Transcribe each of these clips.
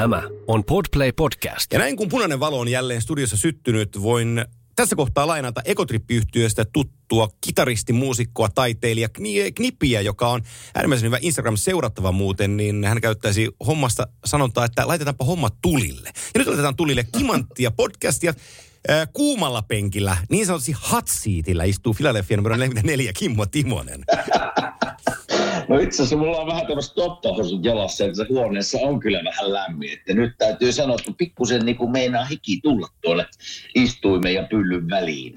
Tämä on Podplay Podcast. Ja näin kun punainen valo on jälleen studiossa syttynyt, voin tässä kohtaa lainata Ekotrippi-yhtiöstä tuttua kitaristi, muusikkoa, taiteilija Kni- Knippiä, joka on äärimmäisen hyvä Instagram-seurattava muuten, niin hän käyttäisi hommasta sanontaa, että laitetaanpa homma tulille. Ja nyt laitetaan tulille kimanttia podcastia. Äh, kuumalla penkillä, niin sanotusti hot seatillä, istuu Philadelphia numero 44 Kimmo Timonen. No itse asiassa mulla on vähän tämmöistä toppahousut jalassa, että se huoneessa on kyllä vähän lämmin. Että nyt täytyy sanoa, että pikkusen niin kuin meinaa hiki tulla tuolle istuimen ja pyllyn väliin.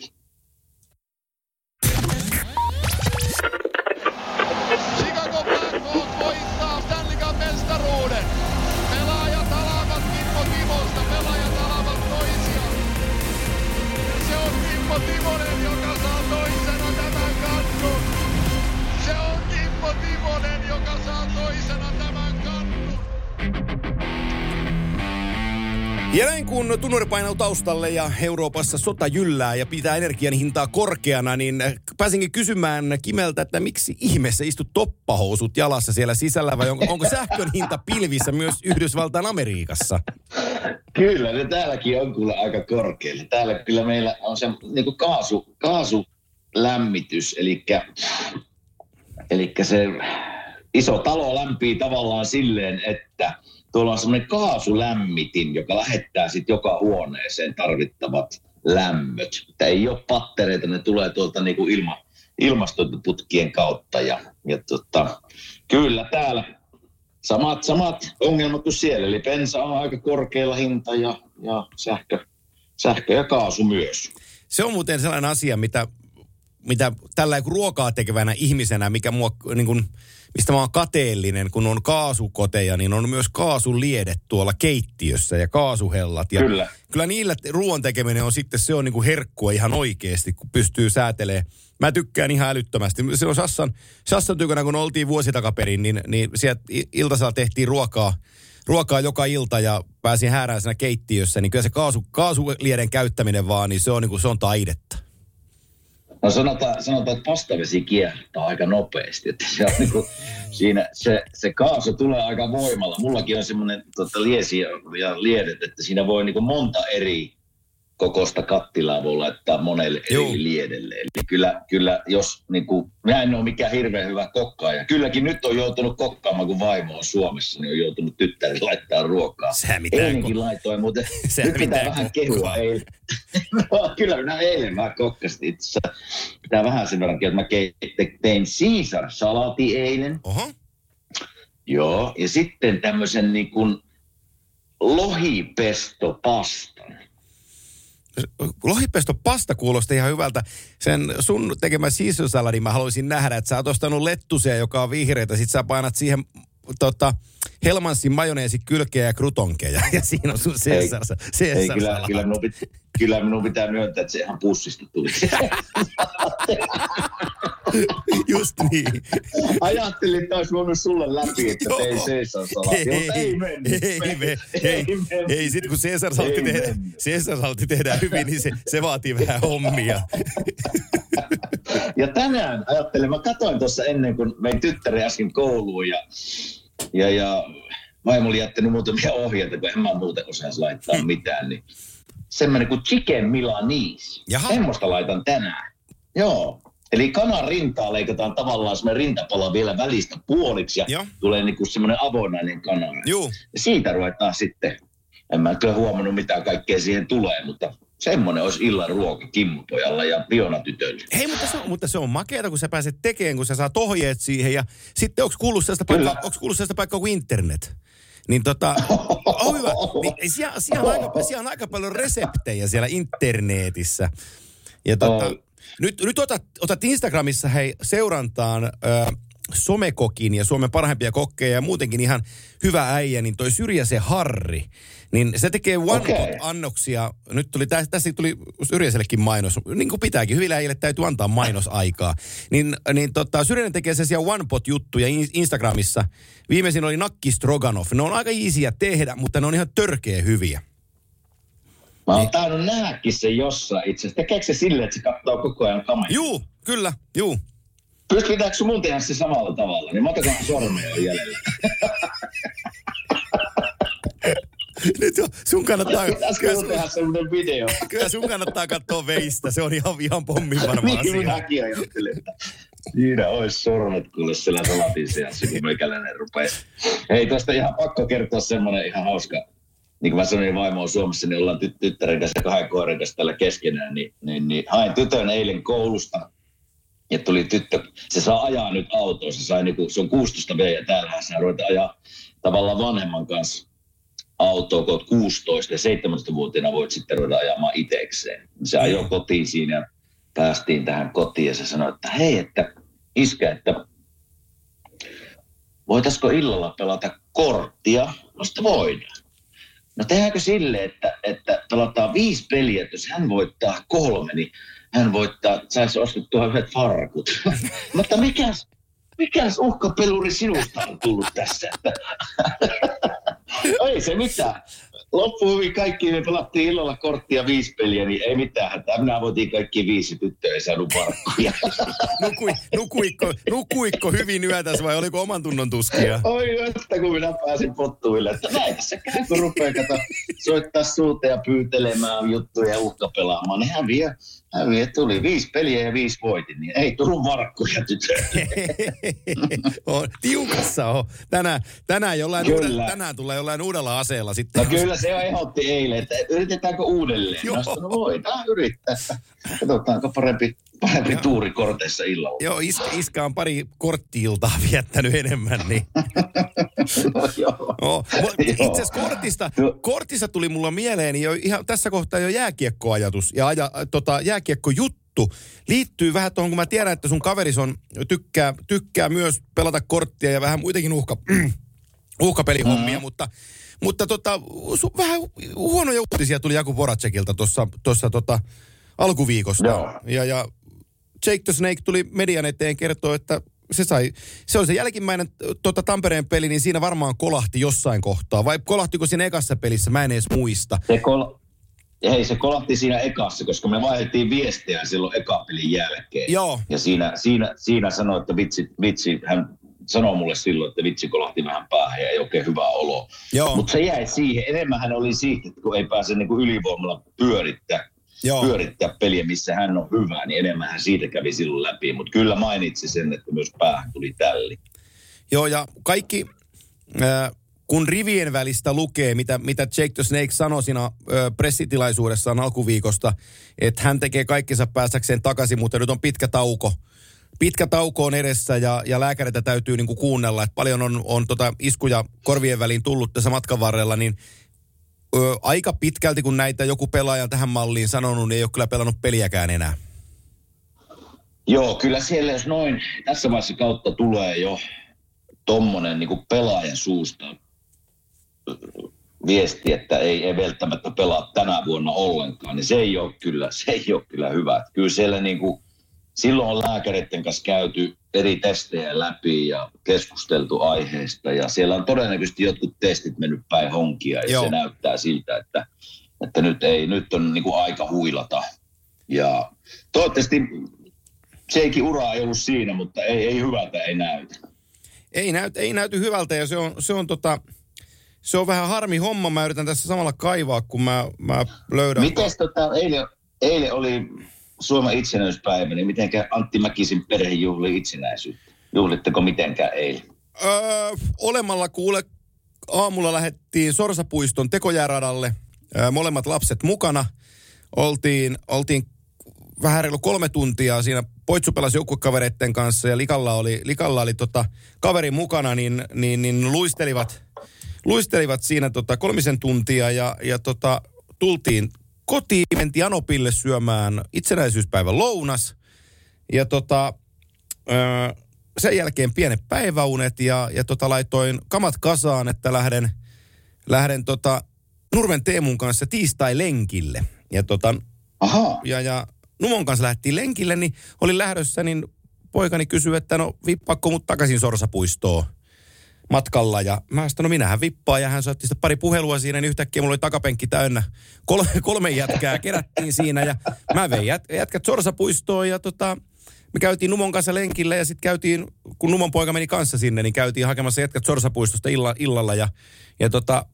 Ja näin kun tunnuri painuu taustalle ja Euroopassa sota jyllää ja pitää energian hintaa korkeana, niin pääsinkin kysymään Kimeltä, että miksi ihmeessä istut toppahousut jalassa siellä sisällä vai onko, onko sähkön hinta pilvissä myös Yhdysvaltain Amerikassa? Kyllä, ne täälläkin on kyllä aika korkealla. Täällä kyllä meillä on se niin kuin kaasu, kaasulämmitys, eli, eli se iso talo lämpii tavallaan silleen, että tuolla on semmoinen kaasulämmitin, joka lähettää sitten joka huoneeseen tarvittavat lämmöt. Että ei ole pattereita, ne tulee tuolta niin kuin ilma, ilmastoputkien kautta. Ja, ja tota, kyllä täällä samat, samat ongelmat kuin siellä. Eli bensa on aika korkealla hinta ja, ja sähkö, sähkö ja kaasu myös. Se on muuten sellainen asia, mitä, mitä tällä ruokaa tekevänä ihmisenä, mikä mua, niin kuin, mistä mä oon kateellinen, kun on kaasukoteja, niin on myös kaasuliedet tuolla keittiössä ja kaasuhellat. Ja Kyllä. Kyllä niillä ruoan tekeminen on sitten, se on niin kuin herkkua ihan oikeasti, kun pystyy säätelemään. Mä tykkään ihan älyttömästi. Se on Sassan, Sassan tykönä, kun oltiin vuosi takaperin, niin, niin sieltä iltasella tehtiin ruokaa, ruokaa joka ilta ja pääsin häärään siinä keittiössä, niin kyllä se kaasu, kaasulieden käyttäminen vaan, niin se on, niin kuin, se on taidetta. No sanotaan, sanotaan että pastavesi kiertää aika nopeasti. Että se, on niin kuin, siinä, se, se kaasu tulee aika voimalla. Mullakin on semmoinen tota, liesi ja, ja liedet, että siinä voi niin kuin monta eri kokosta kattilaa voi laittaa monelle Juu. eri liedelle. Eli kyllä, kyllä jos niin kuin, mä en ole mikään hirveän hyvä kokkaaja. Kylläkin nyt on joutunut kokkaamaan, kun vaimo on Suomessa, niin on joutunut tyttäri laittaa ruokaa. Sä mitään Eilenkin ko- laitoin, mutta Sä nyt pitää vähän kehua. Ei. no, kyllä minä eilen mä kokkasin itse. Pitää vähän sen verran, että mä tein Caesar-salati eilen. Oho. Joo, ja sitten tämmöisen niin kuin lohipestopastan. Lohipesto pasta kuulosti ihan hyvältä. Sen sun tekemä siisusaladin mä haluaisin nähdä, että sä oot ostanut lettusia, joka on vihreitä. Sit sä painat siihen tota, Helmansin majoneesi kylkeä ja krutonkeja. Ja siinä on sun Ei, Caesar, Ei, Caesar kyllä, kyllä, minun pitää, kyllä minun pitää myöntää, että se ihan pussista tuli. Just niin. Ajattelin, että olisi voinut sulle läpi, että Joo. tein Caesar-salati, mutta ei mennyt. Ei, me, ei, mennyt. ei, sit kun Caesar saltti, Ei tehdä, mennyt. Caesar saltti tehdään hyvin, niin se, se vaatii vähän hommia. Ja tänään ajattelin, mä katsoin tuossa ennen kuin vein tyttäri äsken kouluun ja, ja, ja vaimo oli jättänyt muutamia ohjeita, kun en mä muuten osaisi laittaa mitään, niin semmoinen kuin chicken milanese. Jaha. Semmoista laitan tänään. Joo. Eli kanan rintaa leikataan tavallaan semmoinen rintapala vielä välistä puoliksi ja Joo. tulee niinku semmoinen avonainen kana. Ja siitä ruvetaan sitten, en mä kyllä huomannut mitä kaikkea siihen tulee, mutta semmoinen olisi illan ruoka Kimmupojalla ja Fiona-tytöllä. Hei, mutta se, on, mutta se on makeata, kun sä pääset tekemään, kun sä saat ohjeet siihen. Ja sitten onko kuullut sellaista paikkaa, kuullut sellaista paikkaa kuin internet? Niin tota, on hyvä. Niin, siellä, siellä, on aika, siellä on aika paljon reseptejä siellä internetissä. Ja tota, On. nyt, nyt otat, otat Instagramissa hei seurantaan ö, somekokin ja Suomen parhaimpia kokkeja ja muutenkin ihan hyvä äijä, niin toi Syrjäsen Harri. Niin se tekee one pot annoksia. Nyt tuli, tä- tässä tuli Syrjäsellekin mainos. Niin kuin pitääkin, hyvillä äijille täytyy antaa mainosaikaa. Niin, niin tota, Syrjänen tekee sellaisia one pot juttuja in- Instagramissa. Viimeisin oli Nakki Stroganov. Ne on aika easyä tehdä, mutta ne on ihan törkeä hyviä. Mä oon tainnut nähdäkin sen jossain itse asiassa. Tekeekö se silleen, että se katsoo koko ajan kameraa? Juu, kyllä, juu. Pystytäänkö sun mun tehdä se samalla tavalla? Niin mä otan sormeja jäljellä. Su, sun kannattaa, kyllä, sun tehdä semmoinen video? kyllä sun kannattaa katsoa veistä. Se on ihan, ihan pommin varma niin asia. minäkin ajattelin, että siinä olisi sormet kuule siellä salatin seassa, kun meikäläinen rupesi. Hei, tuosta ihan pakko kertoa semmoinen ihan hauska. Niin kuin mä sanoin, vaimo on Suomessa, niin ollaan tyt- tyttären kanssa ja kahden koiran kanssa tällä keskenään. Niin, niin, niin hain tytön eilen koulusta. Ja tuli tyttö, se saa ajaa nyt autoa, se, sai niinku, se on 16 V ja täällähän saa ruveta ajaa tavallaan vanhemman kanssa autoa, kun oot 16 ja 17-vuotiaana voit sitten ruveta ajamaan itekseen. Se ajoi kotiin siinä ja päästiin tähän kotiin ja se sanoi, että hei, että iskä, että voitaisiko illalla pelata korttia? No sitten voidaan. No tehdäänkö sille, että, että pelataan viisi peliä, että jos hän voittaa kolme, niin hän voittaa, saisi ostettua yhdet farkut. Mutta mikäs, mikäs uhkapeluri sinusta on tullut tässä? Ei se mitään. Loppu hyvin kaikki, me pelattiin illalla korttia viisi peliä, niin ei mitään hätää. Minä voitin kaikki viisi tyttöä, ei saanut parkkuja. Nukui, nukuikko, nukuikko hyvin yötäs vai oliko oman tunnon tuskia? Oi että kun minä pääsin pottuille, että näin tässä käy, kun rupeaa kato, soittaa suuta ja pyytelemään juttuja ja uhkapelaamaan, niin hän vie, tuli viisi peliä ja viisi voitin, niin ei tullut varkkuja tytöille. on, tiukassa on. Tänään, tänään, jollain Kyllä. uudella, tänään tulee jollain uudella aseella sitten. No kyllä se ehdotti eilen, että yritetäänkö uudelleen. Joo. Joo. No voidaan yrittää. Katsotaanko parempi, parempi tuuri korteissa illalla. Joo, iskä, iskä on pari korttiiltaa viettänyt enemmän, niin No, joo. Oh, itse asiassa kortista, Joo. kortista tuli mulla mieleeni jo ihan tässä kohtaa jo jääkiekkoajatus ja aja, tota, jääkiekkojuttu liittyy vähän tuohon, kun mä tiedän, että sun kaveris on, tykkää, tykkää myös pelata korttia ja vähän muitakin uhka, uhkapelihommia, mm. mutta, mutta tota, su, vähän huonoja uutisia tuli Jaku Voracekilta tuossa tota, alkuviikosta. Joo. Ja, ja Jake the Snake tuli median eteen kertoo, että se sai, se oli se jälkimmäinen tota, Tampereen peli, niin siinä varmaan kolahti jossain kohtaa. Vai kolahtiko siinä ekassa pelissä? Mä en edes muista. Se kol... Hei, se kolahti siinä ekassa, koska me vaihdettiin viestejä silloin ekapelin jälkeen. Joo. Ja siinä, siinä, siinä sanoi, että vitsi, vitsi, hän sanoi mulle silloin, että vitsi kolahti vähän päähän ja ei oikein hyvä olo. Mutta se jäi siihen. Enemmän hän oli siitä, että kun ei pääse niin kuin ylivoimalla pyörittää, Joo. pyörittää peliä, missä hän on hyvä, niin enemmän hän siitä kävi silloin läpi. Mutta kyllä mainitsi sen, että myös päähän tuli tälli. Joo, ja kaikki, äh, kun rivien välistä lukee, mitä, mitä Jake the Snake sanoi siinä äh, pressitilaisuudessaan alkuviikosta, että hän tekee kaikkensa päästäkseen takaisin, mutta nyt on pitkä tauko. Pitkä tauko on edessä ja, ja lääkäreitä täytyy niinku kuunnella, että paljon on, on tota iskuja korvien väliin tullut tässä matkan varrella, niin ö, aika pitkälti, kun näitä joku pelaaja tähän malliin sanonut, niin ei ole kyllä pelannut peliäkään enää. Joo, kyllä siellä jos noin tässä vaiheessa kautta tulee jo tommonen niin pelaajan suusta viesti, että ei, ei välttämättä pelaa tänä vuonna ollenkaan, niin se ei ole kyllä, se ei ole kyllä hyvä. Kyllä siellä niin kuin, silloin on lääkäreiden kanssa käyty eri testejä läpi ja keskusteltu aiheesta ja siellä on todennäköisesti jotkut testit mennyt päin honkia ja Joo. se näyttää siltä, että, että nyt, ei, nyt on niin kuin aika huilata. Ja toivottavasti Seikin ura ei ollut siinä, mutta ei, ei hyvältä ei näytä. Ei, näyt, ei näyty hyvältä ja se on, se on tota, se on vähän harmi homma. Mä yritän tässä samalla kaivaa, kun mä, mä löydän. Mites tota, eilen, eilen oli Suomen itsenäisyyspäivä, niin mitenkä Antti Mäkisin perhe juhli itsenäisyyttä? Juhlitteko mitenkään eilen? Öö, olemalla kuule, aamulla lähdettiin Sorsapuiston tekojäradalle. Öö, molemmat lapset mukana. Oltiin, oltiin vähän reilu kolme tuntia siinä Poitsu pelasi joukkuekavereiden kanssa ja Likalla oli, Likalla oli tota, kaveri mukana, niin, niin, niin luistelivat, luistelivat siinä tota kolmisen tuntia ja, ja tota, tultiin kotiin, mentiin Anopille syömään itsenäisyyspäivän lounas. Ja tota, öö, sen jälkeen pienet päiväunet ja, ja tota, laitoin kamat kasaan, että lähden, lähden tota, Nurmen Teemun kanssa tiistai-lenkille. Ja, tota, Ahaa, ja, ja Numon kanssa lähdettiin lenkille, niin olin lähdössä, niin poikani kysyi, että no vippaakko mut takaisin Sorsapuistoon matkalla. Ja mä sanoin, no minähän vippaan ja hän soitti sitten pari puhelua siinä, niin yhtäkkiä mulla oli takapenkki täynnä. Kolme, kolme jätkää kerättiin siinä ja mä vein jät, jätkät Sorsapuistoon ja tota, me käytiin Numon kanssa lenkillä ja sitten käytiin, kun Numon poika meni kanssa sinne, niin käytiin hakemassa jätkät Sorsapuistosta illa, illalla ja, ja tota,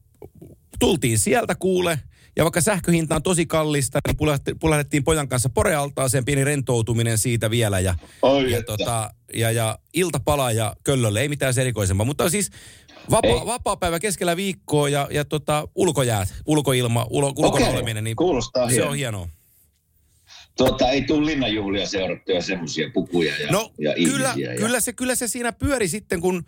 tultiin sieltä kuule, ja vaikka sähköhinta on tosi kallista, niin pulahdettiin pojan kanssa porealtaaseen, pieni rentoutuminen siitä vielä. Ja, Oi ja, tota, ja, ja ilta palaa ja köllölle, ei mitään erikoisempaa. Mutta siis vapaa, Ei. vapaa päivä keskellä viikkoa ja, ja tota, ulkojäät, ulkoilma, ulo, ulkona Okei, oleminen, niin kuulostaa se hienoa. on hienoa. Tuota, ei tule linnanjuhlia seurattuja semmoisia pukuja ja, No ja kyllä, ihmisiä. ja... kyllä, se, kyllä se siinä pyöri sitten, kun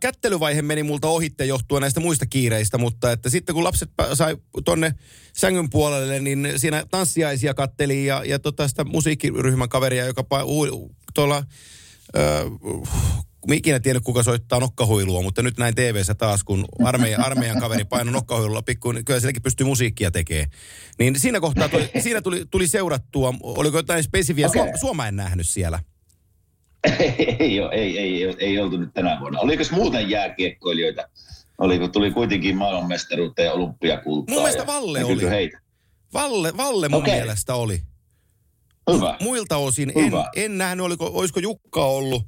kättelyvaihe meni multa ohitte johtuen näistä muista kiireistä, mutta että sitten kun lapset sai tonne sängyn puolelle, niin siinä tanssiaisia katteli ja, ja tota sitä musiikkiryhmän kaveria, joka pa, hu, tuolla, ö, Mä ikinä tiennyt, kuka soittaa nokkahuilua, mutta nyt näin TV-ssä taas, kun armeijan, armeijan kaveri painoi nokkahuilulla pikku, niin kyllä sielläkin pystyy musiikkia tekemään. Niin siinä kohtaa tuli, siinä tuli, tuli seurattua. Oliko jotain spesifiä? Okay. Suoma en nähnyt siellä. Ei, ole, ei, ei, ei, ei oltu nyt tänä vuonna. Oliko muuten jääkiekkoilijoita? Oliko, tuli kuitenkin maailmanmestaruutta ja olympiakultaa. Mun mielestä ja Valle näkyykö oli. Heitä? Valle, Valle mun Okei. mielestä oli. Hyvä. Muilta osin en, Hyvä. en nähnyt, oliko, olisiko Jukka ollut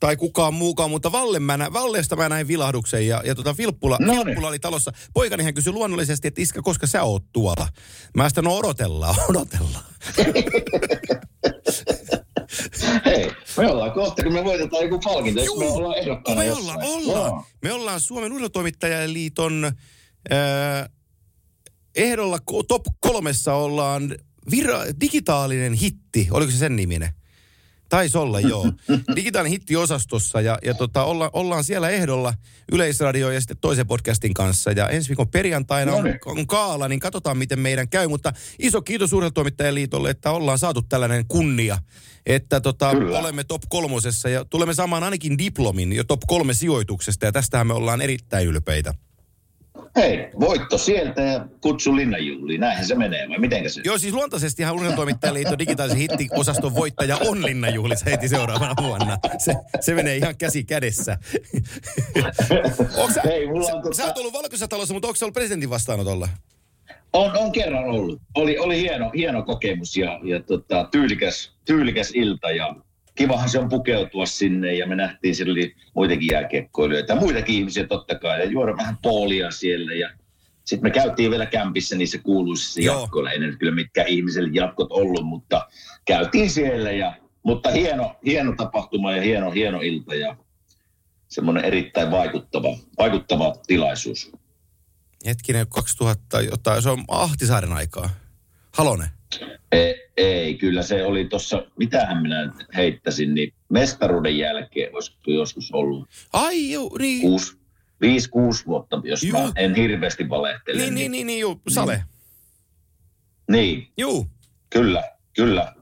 tai kukaan muukaan, mutta Valle mä nä, Vallesta mä näin vilahduksen ja, ja tota Vilppula, No niin. Vilppula oli talossa. Poikanihan kysyi luonnollisesti, että iskä, koska sä oot tuolla? Mä sitä no odotellaan, odotellaan. Hei, me ollaan kohta, kun me voitetaan joku palkinto, jos me ollaan ehdokkaana me ollaan, ollaan. Joo. Me ollaan Suomen Urheilutoimittajaliiton äh, ehdolla top kolmessa ollaan vira, digitaalinen hitti. Oliko se sen niminen? Taisi olla, joo. Digitaalinen hitti-osastossa ja, ja tota, olla, ollaan siellä ehdolla Yleisradio ja sitten toisen podcastin kanssa. Ja ensi viikon perjantaina on, Noniin. on kaala, niin katsotaan miten meidän käy. Mutta iso kiitos Urheilutoimittajien liitolle, että ollaan saatu tällainen kunnia, että tota, Kyllä. olemme top kolmosessa ja tulemme saamaan ainakin diplomin jo top kolme sijoituksesta ja tästähän me ollaan erittäin ylpeitä. Hei, voitto sieltä ja kutsu linnanjuhliin. Näinhän se menee, vai mitenkä se? Joo, siis luontaisestihan Urheilutoimittajien liiton digitaalisen hitti-osaston voittaja on Linnanjuhlissa heti seuraavana vuonna. Se, se menee ihan käsi kädessä. Sä, Hei, mulla sä, on tota- sä oot ollut valkoisessa talossa, mutta onko se ollut presidentin vastaanotolla? On, on kerran ollut. Oli, oli hieno, hieno kokemus ja, ja tota, tyylikäs, tyylikäs ilta ja kivahan se on pukeutua sinne ja me nähtiin, siellä oli muitakin jääkiekkoilijoita ja muitakin ihmisiä totta kai ja juoda vähän poolia siellä ja sitten me käytiin vielä kämpissä niissä kuuluisissa jatkoilla. Ei nyt kyllä mitkään ihmiselle jatkot ollut, mutta käytiin siellä ja mutta hieno, hieno tapahtuma ja hieno, hieno ilta ja semmoinen erittäin vaikuttava, vaikuttava tilaisuus. Hetkinen, 2000, jotain, se on Ahtisaaren aikaa. Halonen. Ei, ei, kyllä se oli tuossa, mitähän minä heittäisin, niin mestaruuden jälkeen olisiko joskus ollut Ai joo, niin, kuusi, viisi, kuusi vuotta, jos Juu. mä en hirveästi valehtele. niin, niin, niin, niin, juu, Sale. niin, Juu. kyllä, kyllä.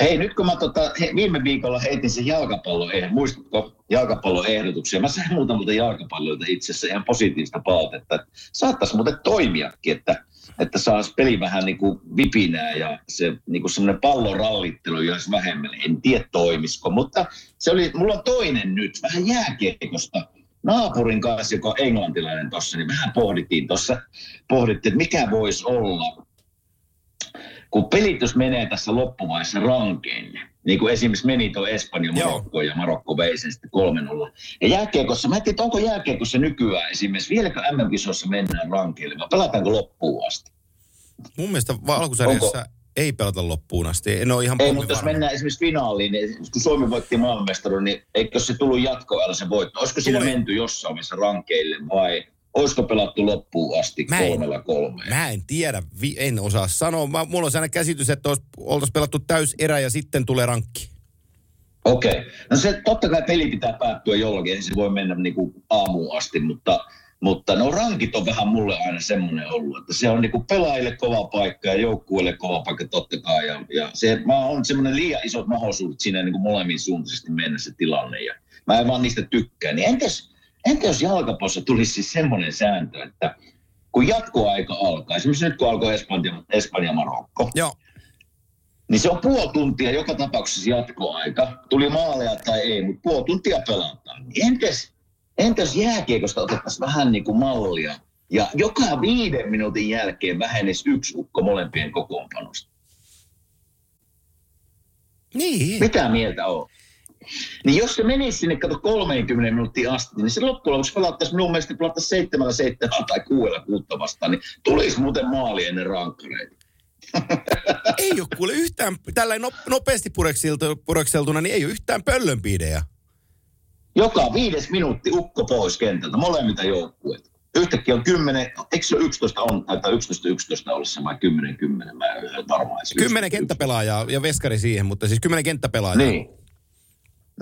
Hei, nyt kun mä tota, he, viime viikolla heitin sen jalkapallon, eh, muistatko jalkapallon ehdotuksia? Mä sain muutamilta jalkapalloilta itse asiassa ihan positiivista palautetta, että saattaisi muuten toimiakin, että, että saisi peli vähän niin kuin vipinää ja se niin kuin semmoinen pallorallittelu jäisi vähemmän. En tiedä toimisiko, mutta se oli, mulla on toinen nyt, vähän jääkiekosta. Naapurin kanssa, joka on englantilainen tuossa, niin vähän pohdittiin tuossa, pohdittiin, että mikä voisi olla kun pelitys menee tässä loppuvaiheessa rankeille, niin kuin esimerkiksi meni tuo Espanja. Marokko ja Marokko vei sen sitten 3-0. Ja jääkiekossa, mä en tiedä, onko jääkiekossa nykyään esimerkiksi, vieläkö MM-kisoissa mennään rankeille, vai pelataanko loppuun asti? Mun mielestä alkusarjassa ei pelata loppuun asti. En ole ihan Ei, mutta jos mennään esimerkiksi finaaliin, niin kun Suomi voitti maailmanmestaruuden, niin eikö se tullut jatkoajalla se voitto? Olisiko siinä menty jossain vaiheessa rankeille vai olisiko pelattu loppuun asti Mä en- kolmella kolmeen? Mä en tiedä, vi- en osaa sanoa. Mä, mulla on sellainen käsitys, että oltaisiin pelattu täys erä ja sitten tulee rankki. Okei. No se totta kai peli pitää päättyä jollakin, ei se voi mennä niin kuin aamuun asti, mutta, mutta no rankit on vähän mulle aina semmoinen ollut, että se on niin kuin pelaajille kova paikka ja joukkueelle kova paikka totta kai. Ja, ja se mä on semmoinen liian isot mahdollisuudet siinä niin kuin molemmin suuntaisesti mennä se tilanne ja mä en vaan niistä tykkää. Niin entäs, entä jos jalkapallossa tulisi siis semmoinen sääntö, että kun jatkoaika alkaa, esimerkiksi nyt kun alkoi Espanja, Espanja Marokko, Joo. niin se on puoli tuntia joka tapauksessa jatkoaika. Tuli maaleja tai ei, mutta puoli tuntia pelataan. Niin Entäs, entäs jääkiekosta otettaisiin vähän niin kuin mallia ja joka viiden minuutin jälkeen vähenisi yksi ukko molempien kokoonpanosta. Niin. Mitä mieltä on? Niin jos se menisi sinne, kato 30 minuuttia asti, niin se loppujen lopuksi pelattaisi minun mielestä pelattaisi seitsemällä, seitsemällä tai kuudella kuutta vastaan, niin tulisi muuten maali ennen rankkareita. Ei ole kuule yhtään, tällä nopeasti purekseltu- purekseltuna, niin ei ole yhtään pöllönpiidejä. Joka viides minuutti ukko pois kentältä, molemmita joukkueita. Yhtäkkiä on 10, eikö se ole 11 on, tai 11 11 olla se vai 10 10, mä en ole varma. edes. Kymmenen kenttäpelaajaa ja veskari siihen, mutta siis kymmenen kenttäpelaajaa. Niin.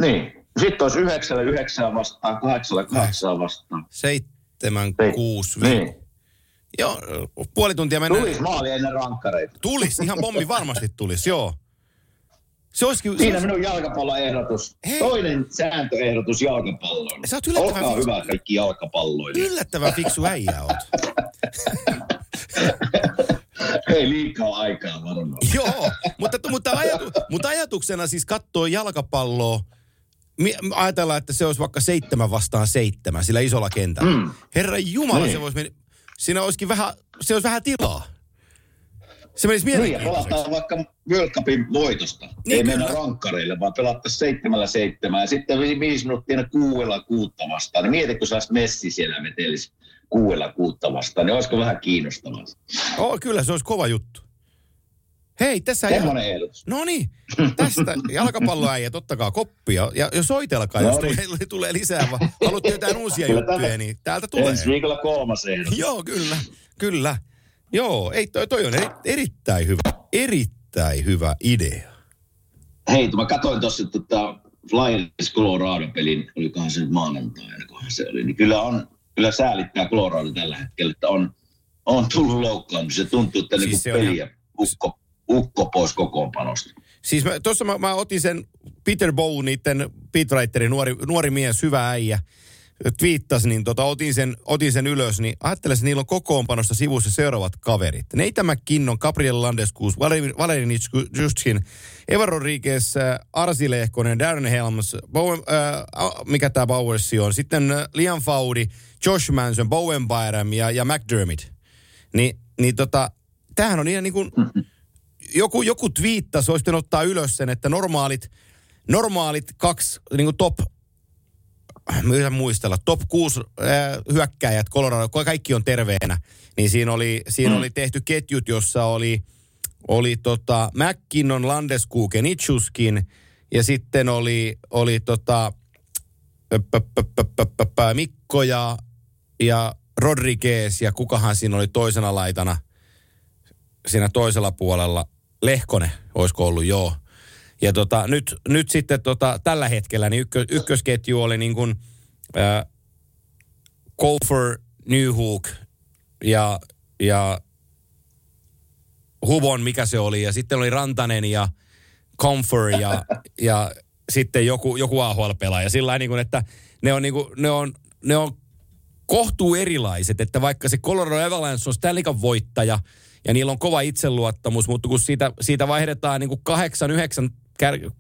Niin. Sitten olisi 9 9 vastaan, 8 8 vastaan. Seitsemän, Niin. kuusi, Niin. vi- Joo, puoli tuntia mennään. Tulisi maali ennen rankkareita. Tulis, ihan pommi varmasti tulis, joo. Se olisikin... se Siinä olisi- minun jalkapalloehdotus. Hei. Toinen sääntöehdotus jalkapalloon. Sä oot yllättävän Olkaa fiksu. hyvä kaikki jalkapalloilijat. Yllättävän fiksu äijä oot. Ei liikaa aikaa varmaan. Joo, mutta, mutta, ajatu, mutta ajatuksena siis katsoo jalkapalloa, ajatellaan, että se olisi vaikka seitsemän vastaan seitsemän sillä isolla kentällä. Mm. Herra Jumala, Niin. se voisi mennä, siinä olisikin vähän, se olisi vähän tilaa. Se menisi Niin, mielenkiintoiseksi. pelataan vaikka World Cupin voitosta. Niin, Ei mennä rankkareille, vaan pelattaisiin seitsemällä seitsemää. Ja sitten vi- viisi minuuttia aina kuudella kuutta vastaan. Niin mieti, kun saisi Messi siellä vetelisi kuudella kuutta vastaan, niin olisiko vähän kiinnostavaa? Oh, kyllä, se olisi kova juttu. Hei, tässä ihan... Semmoinen ehdotus. No niin, tästä jalkapalloäijä, ottakaa koppia ja, ja soitelkaa, No jos niin. tulee, tulee lisää. va- Haluatte jotain uusia Kyllä juttuja, täältä- niin täältä tulee. Ensi viikolla kolmas ehdotus. Joo, kyllä, kyllä. Joo, ei, toi, toi on eri, erittäin hyvä, erittäin hyvä idea. Hei, mä katsoin tuossa tota Flyers Colorado-pelin, olikohan se nyt maanantaina, kunhan se oli, niin kyllä on, kyllä säälittää Colorado tällä hetkellä, että on, on tullut loukkaanut. Se tuntuu, että Siis siis niinku peliä ukko, ukko pois kokoonpanosta. Siis mä, tuossa mä, mä otin sen Peter Bow, niiden Pete Writerin nuori, nuori mies, hyvä äijä, twiittasi, niin tota, otin, sen, otin sen ylös, niin ajattelen, että niillä on kokoonpanosta sivussa seuraavat kaverit. Neitä McKinnon, Gabriel Landeskuus, Valerin Justin, Eva Rodriguez, äh, Arsi Lehkonen, Darren Helms, Bowen, äh, mikä tämä Bowersi on, sitten äh, Liam Faudi, Josh Manson, Bowen Byram ja, ja McDermott. Ni, niin tota, tämähän on ihan niin kuin, joku, joku twiittasi, olisi ottaa ylös sen, että normaalit, normaalit kaksi niin kuin top, yritän muistella, top 6 äh, hyökkäjät Colorado, kun kaikki on terveenä, niin siinä oli, siinä Mm. oli tehty ketjut, jossa oli, oli tota McKinnon, Landeskog, Nitschuskin ja sitten oli, oli tota, pö, pö, pö, Mikko ja, ja Rodriguez ja kukahan siinä oli toisena laitana siinä toisella puolella. Lehkonen, olisiko ollut, joo. Ja tota, nyt, nyt sitten tota, tällä hetkellä niin ykkö, ykkösketju oli niin kuin äh, Kofer, Newhook ja, ja Hubon, mikä se oli. Ja sitten oli Rantanen ja Comfort ja, ja sitten joku, joku AHL-pelaaja. Sillä niin kuin, että ne on, niin kuin, ne on, ne on kohtuu erilaiset, että vaikka se Colorado Avalanche on Stanley voittaja ja niillä on kova itseluottamus, mutta kun siitä, siitä vaihdetaan niin kuin kahdeksan, yhdeksän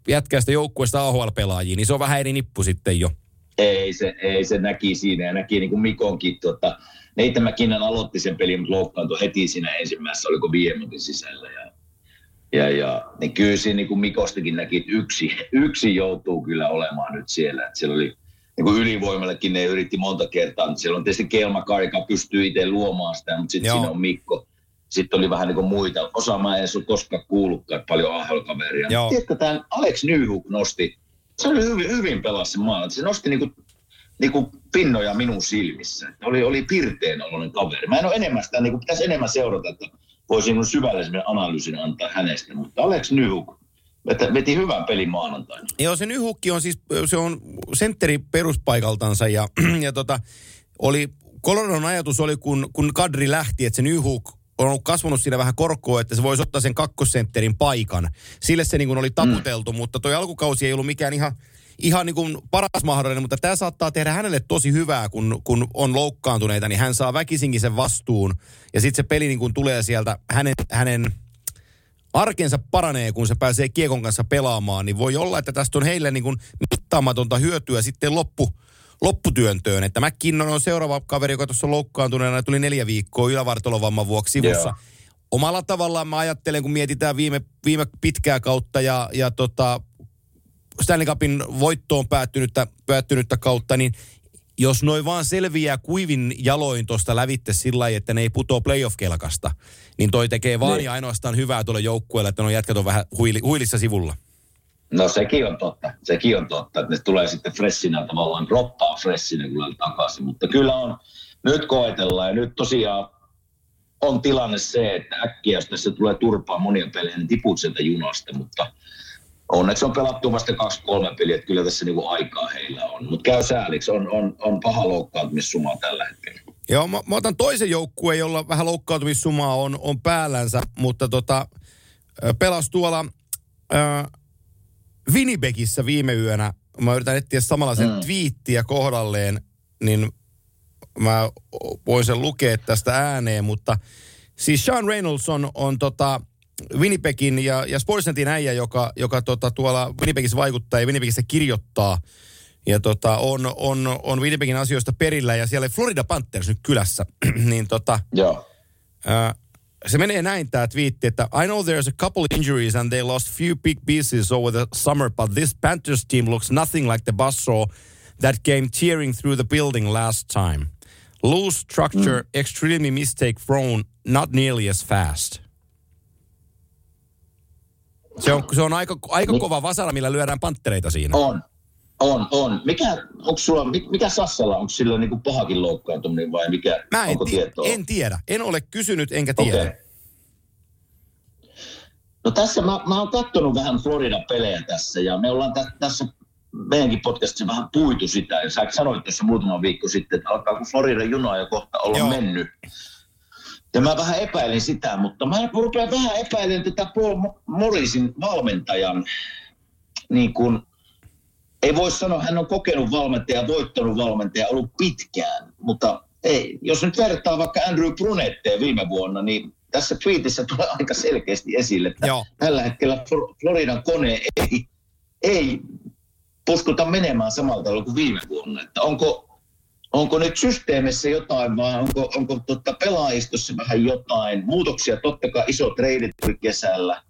jätkäistä joukkueesta AHL-pelaajiin, niin se on vähän eri nippu sitten jo. Ei se, ei se näki siinä ja näki niin kuin Mikonkin. Tota, Neitä McKinnon aloitti sen pelin, mutta loukkaantui heti siinä ensimmäisessä, oliko viiden minuutin sisällä. Ja, ja, ja niin kyllä siinä niin kuin Mikostakin näki, että yksi, yksi joutuu kyllä olemaan nyt siellä. Että siellä oli niin kuin ylivoimallekin ne yritti monta kertaa, mutta siellä on tietysti Kelma joka pystyy itse luomaan sitä, mutta sitten siinä on Mikko. Sitten oli vähän niin kuin muita. Osa mä en edes ole koskaan kuullutkaan, että paljon AHL-kaveria. Tiedätkö, tämän Alex Nyhuk nosti, se oli hyvin, hyvin pelasi maan. Se nosti niin kuin, niin kuin pinnoja minun silmissä. Oli, oli pirteen oloinen kaveri. Mä en ole enemmän sitä, niin kuin pitäisi enemmän seurata, että voisin niin syvällisen analyysin antaa hänestä. Mutta Alex Nyhuk veti, veti hyvän pelin maanantaina. Joo, se Nyhukki on siis, se on sentteri peruspaikaltansa ja, ja tota, oli, Coloradon ajatus oli, kun, kun Kadri lähti, että se Nyhuk on ollut kasvanut siinä vähän korkoa, että se voisi ottaa sen kakkosentterin paikan. Sille se niin kuin oli taputeltu, mm. mutta toi alkukausi ei ollut mikään ihan, ihan niin kuin paras mahdollinen, mutta tämä saattaa tehdä hänelle tosi hyvää, kun, kun on loukkaantuneita, niin hän saa väkisinkin sen vastuun. Ja sitten se peli niin kuin tulee sieltä hänen, hänen arkensa paranee, kun se pääsee kiekon kanssa pelaamaan, niin voi olla, että tästä on heille niin kuin mittaamatonta hyötyä sitten loppu, lopputyöntöön. Että McKinnon on seuraava kaveri, joka tuossa loukkaantuneena tuli neljä viikkoa ylävartalovamman vuoksi sivussa. Joo. Omalla tavallaan mä ajattelen, kun mietitään viime, viime pitkää kautta ja, ja tota, Stanley Cupin voittoon päättynyttä, päättynyttä kautta, niin jos noin vaan selviää kuivin jaloin tuosta lävitte sillä lailla, että ne ei putoa playoff-kelkasta, niin toi tekee vaan Niin. ja ainoastaan hyvää tuolle joukkueelle, että no jätkät on vähän huili, huilissa sivulla. No sekin on totta, sekin on totta, että ne tulee sitten freshinä tavallaan, droppaa freshinä kyllä takaisin, mutta kyllä on, nyt koetellaan. Ja nyt tosiaan on tilanne se, että äkkiä jos tässä tulee turpaa monia pelejä, niin tiput sieltä junasta, mutta onneksi on pelattu vasta kaksi kolme peliä, että kyllä tässä niinku aikaa heillä on, mutta käy sääliksi, on, on, on paha loukkaantumissuma tällä hetkellä. Joo, mä, mä otan toisen joukkueen, jolla vähän loukkaantumissumaa on, on päällänsä, mutta tota, pelas tuolla äh, Winnipegissä viime yönä. Mä yritän etsiä samanlaisen mm. Twiittiä kohdalleen, niin mä voin sen lukea tästä ääneen, mutta siis Sean Reynolds on, on tota Winnipegin ja, ja Sportsnetin äijä, joka, joka tota tuolla Winnipegissä vaikuttaa ja Winnipegissä kirjoittaa ja tota, on, on, on Winnipegin asioista perillä ja siellä Florida Panthers nyt kylässä, niin tota, Joo. ää, se menee näin tämä twiitti, että I know there's a couple injuries and they lost few big pieces over the summer, but this Panthers team looks nothing like the buzzsaw that came tearing through the building last time. Loose structure, extremely mistake prone, not nearly as fast. Se on, se on aika, aika Niin. kova vasara, millä lyödään panttereita siinä. On, on, on. Mikä, onko sulla, mi- mikä Sassalla, onko sillä niinku pahakin loukkaantuminen vai mikä, Mä en, onko ti- tietoa? en tiedä. En ole kysynyt enkä tiedä. Okei. No tässä mä, mä oon katsonut vähän Floridan pelejä tässä ja me ollaan tä, tässä meidänkin podcastissa vähän puitu sitä. Ja sä sanoit tuossa muutama viikko sitten, että alkaako Floridan juna jo kohta olla Joo. Joo. mennyt. Ja mä vähän epäilin sitä, mutta mä rupean vähän epäilemään tätä Paul Morrisin valmentajan, niin kuin, ei voi sanoa, hän on kokenut valmentaja, voittanut valmentaja, ollut pitkään, mutta ei. Jos nyt vertaa vaikka Andrew Brunetteen viime vuonna, niin tässä tweetissä tulee aika selkeästi esille, että Joo. tällä hetkellä Fl- Floridan kone ei, ei puskuta menemään samalla tavalla kuin viime vuonna. Että onko, onko nyt systeemissä jotain vai onko, onko totta pelaajistossa vähän jotain? Muutoksia totta kai iso treidit tuli kesällä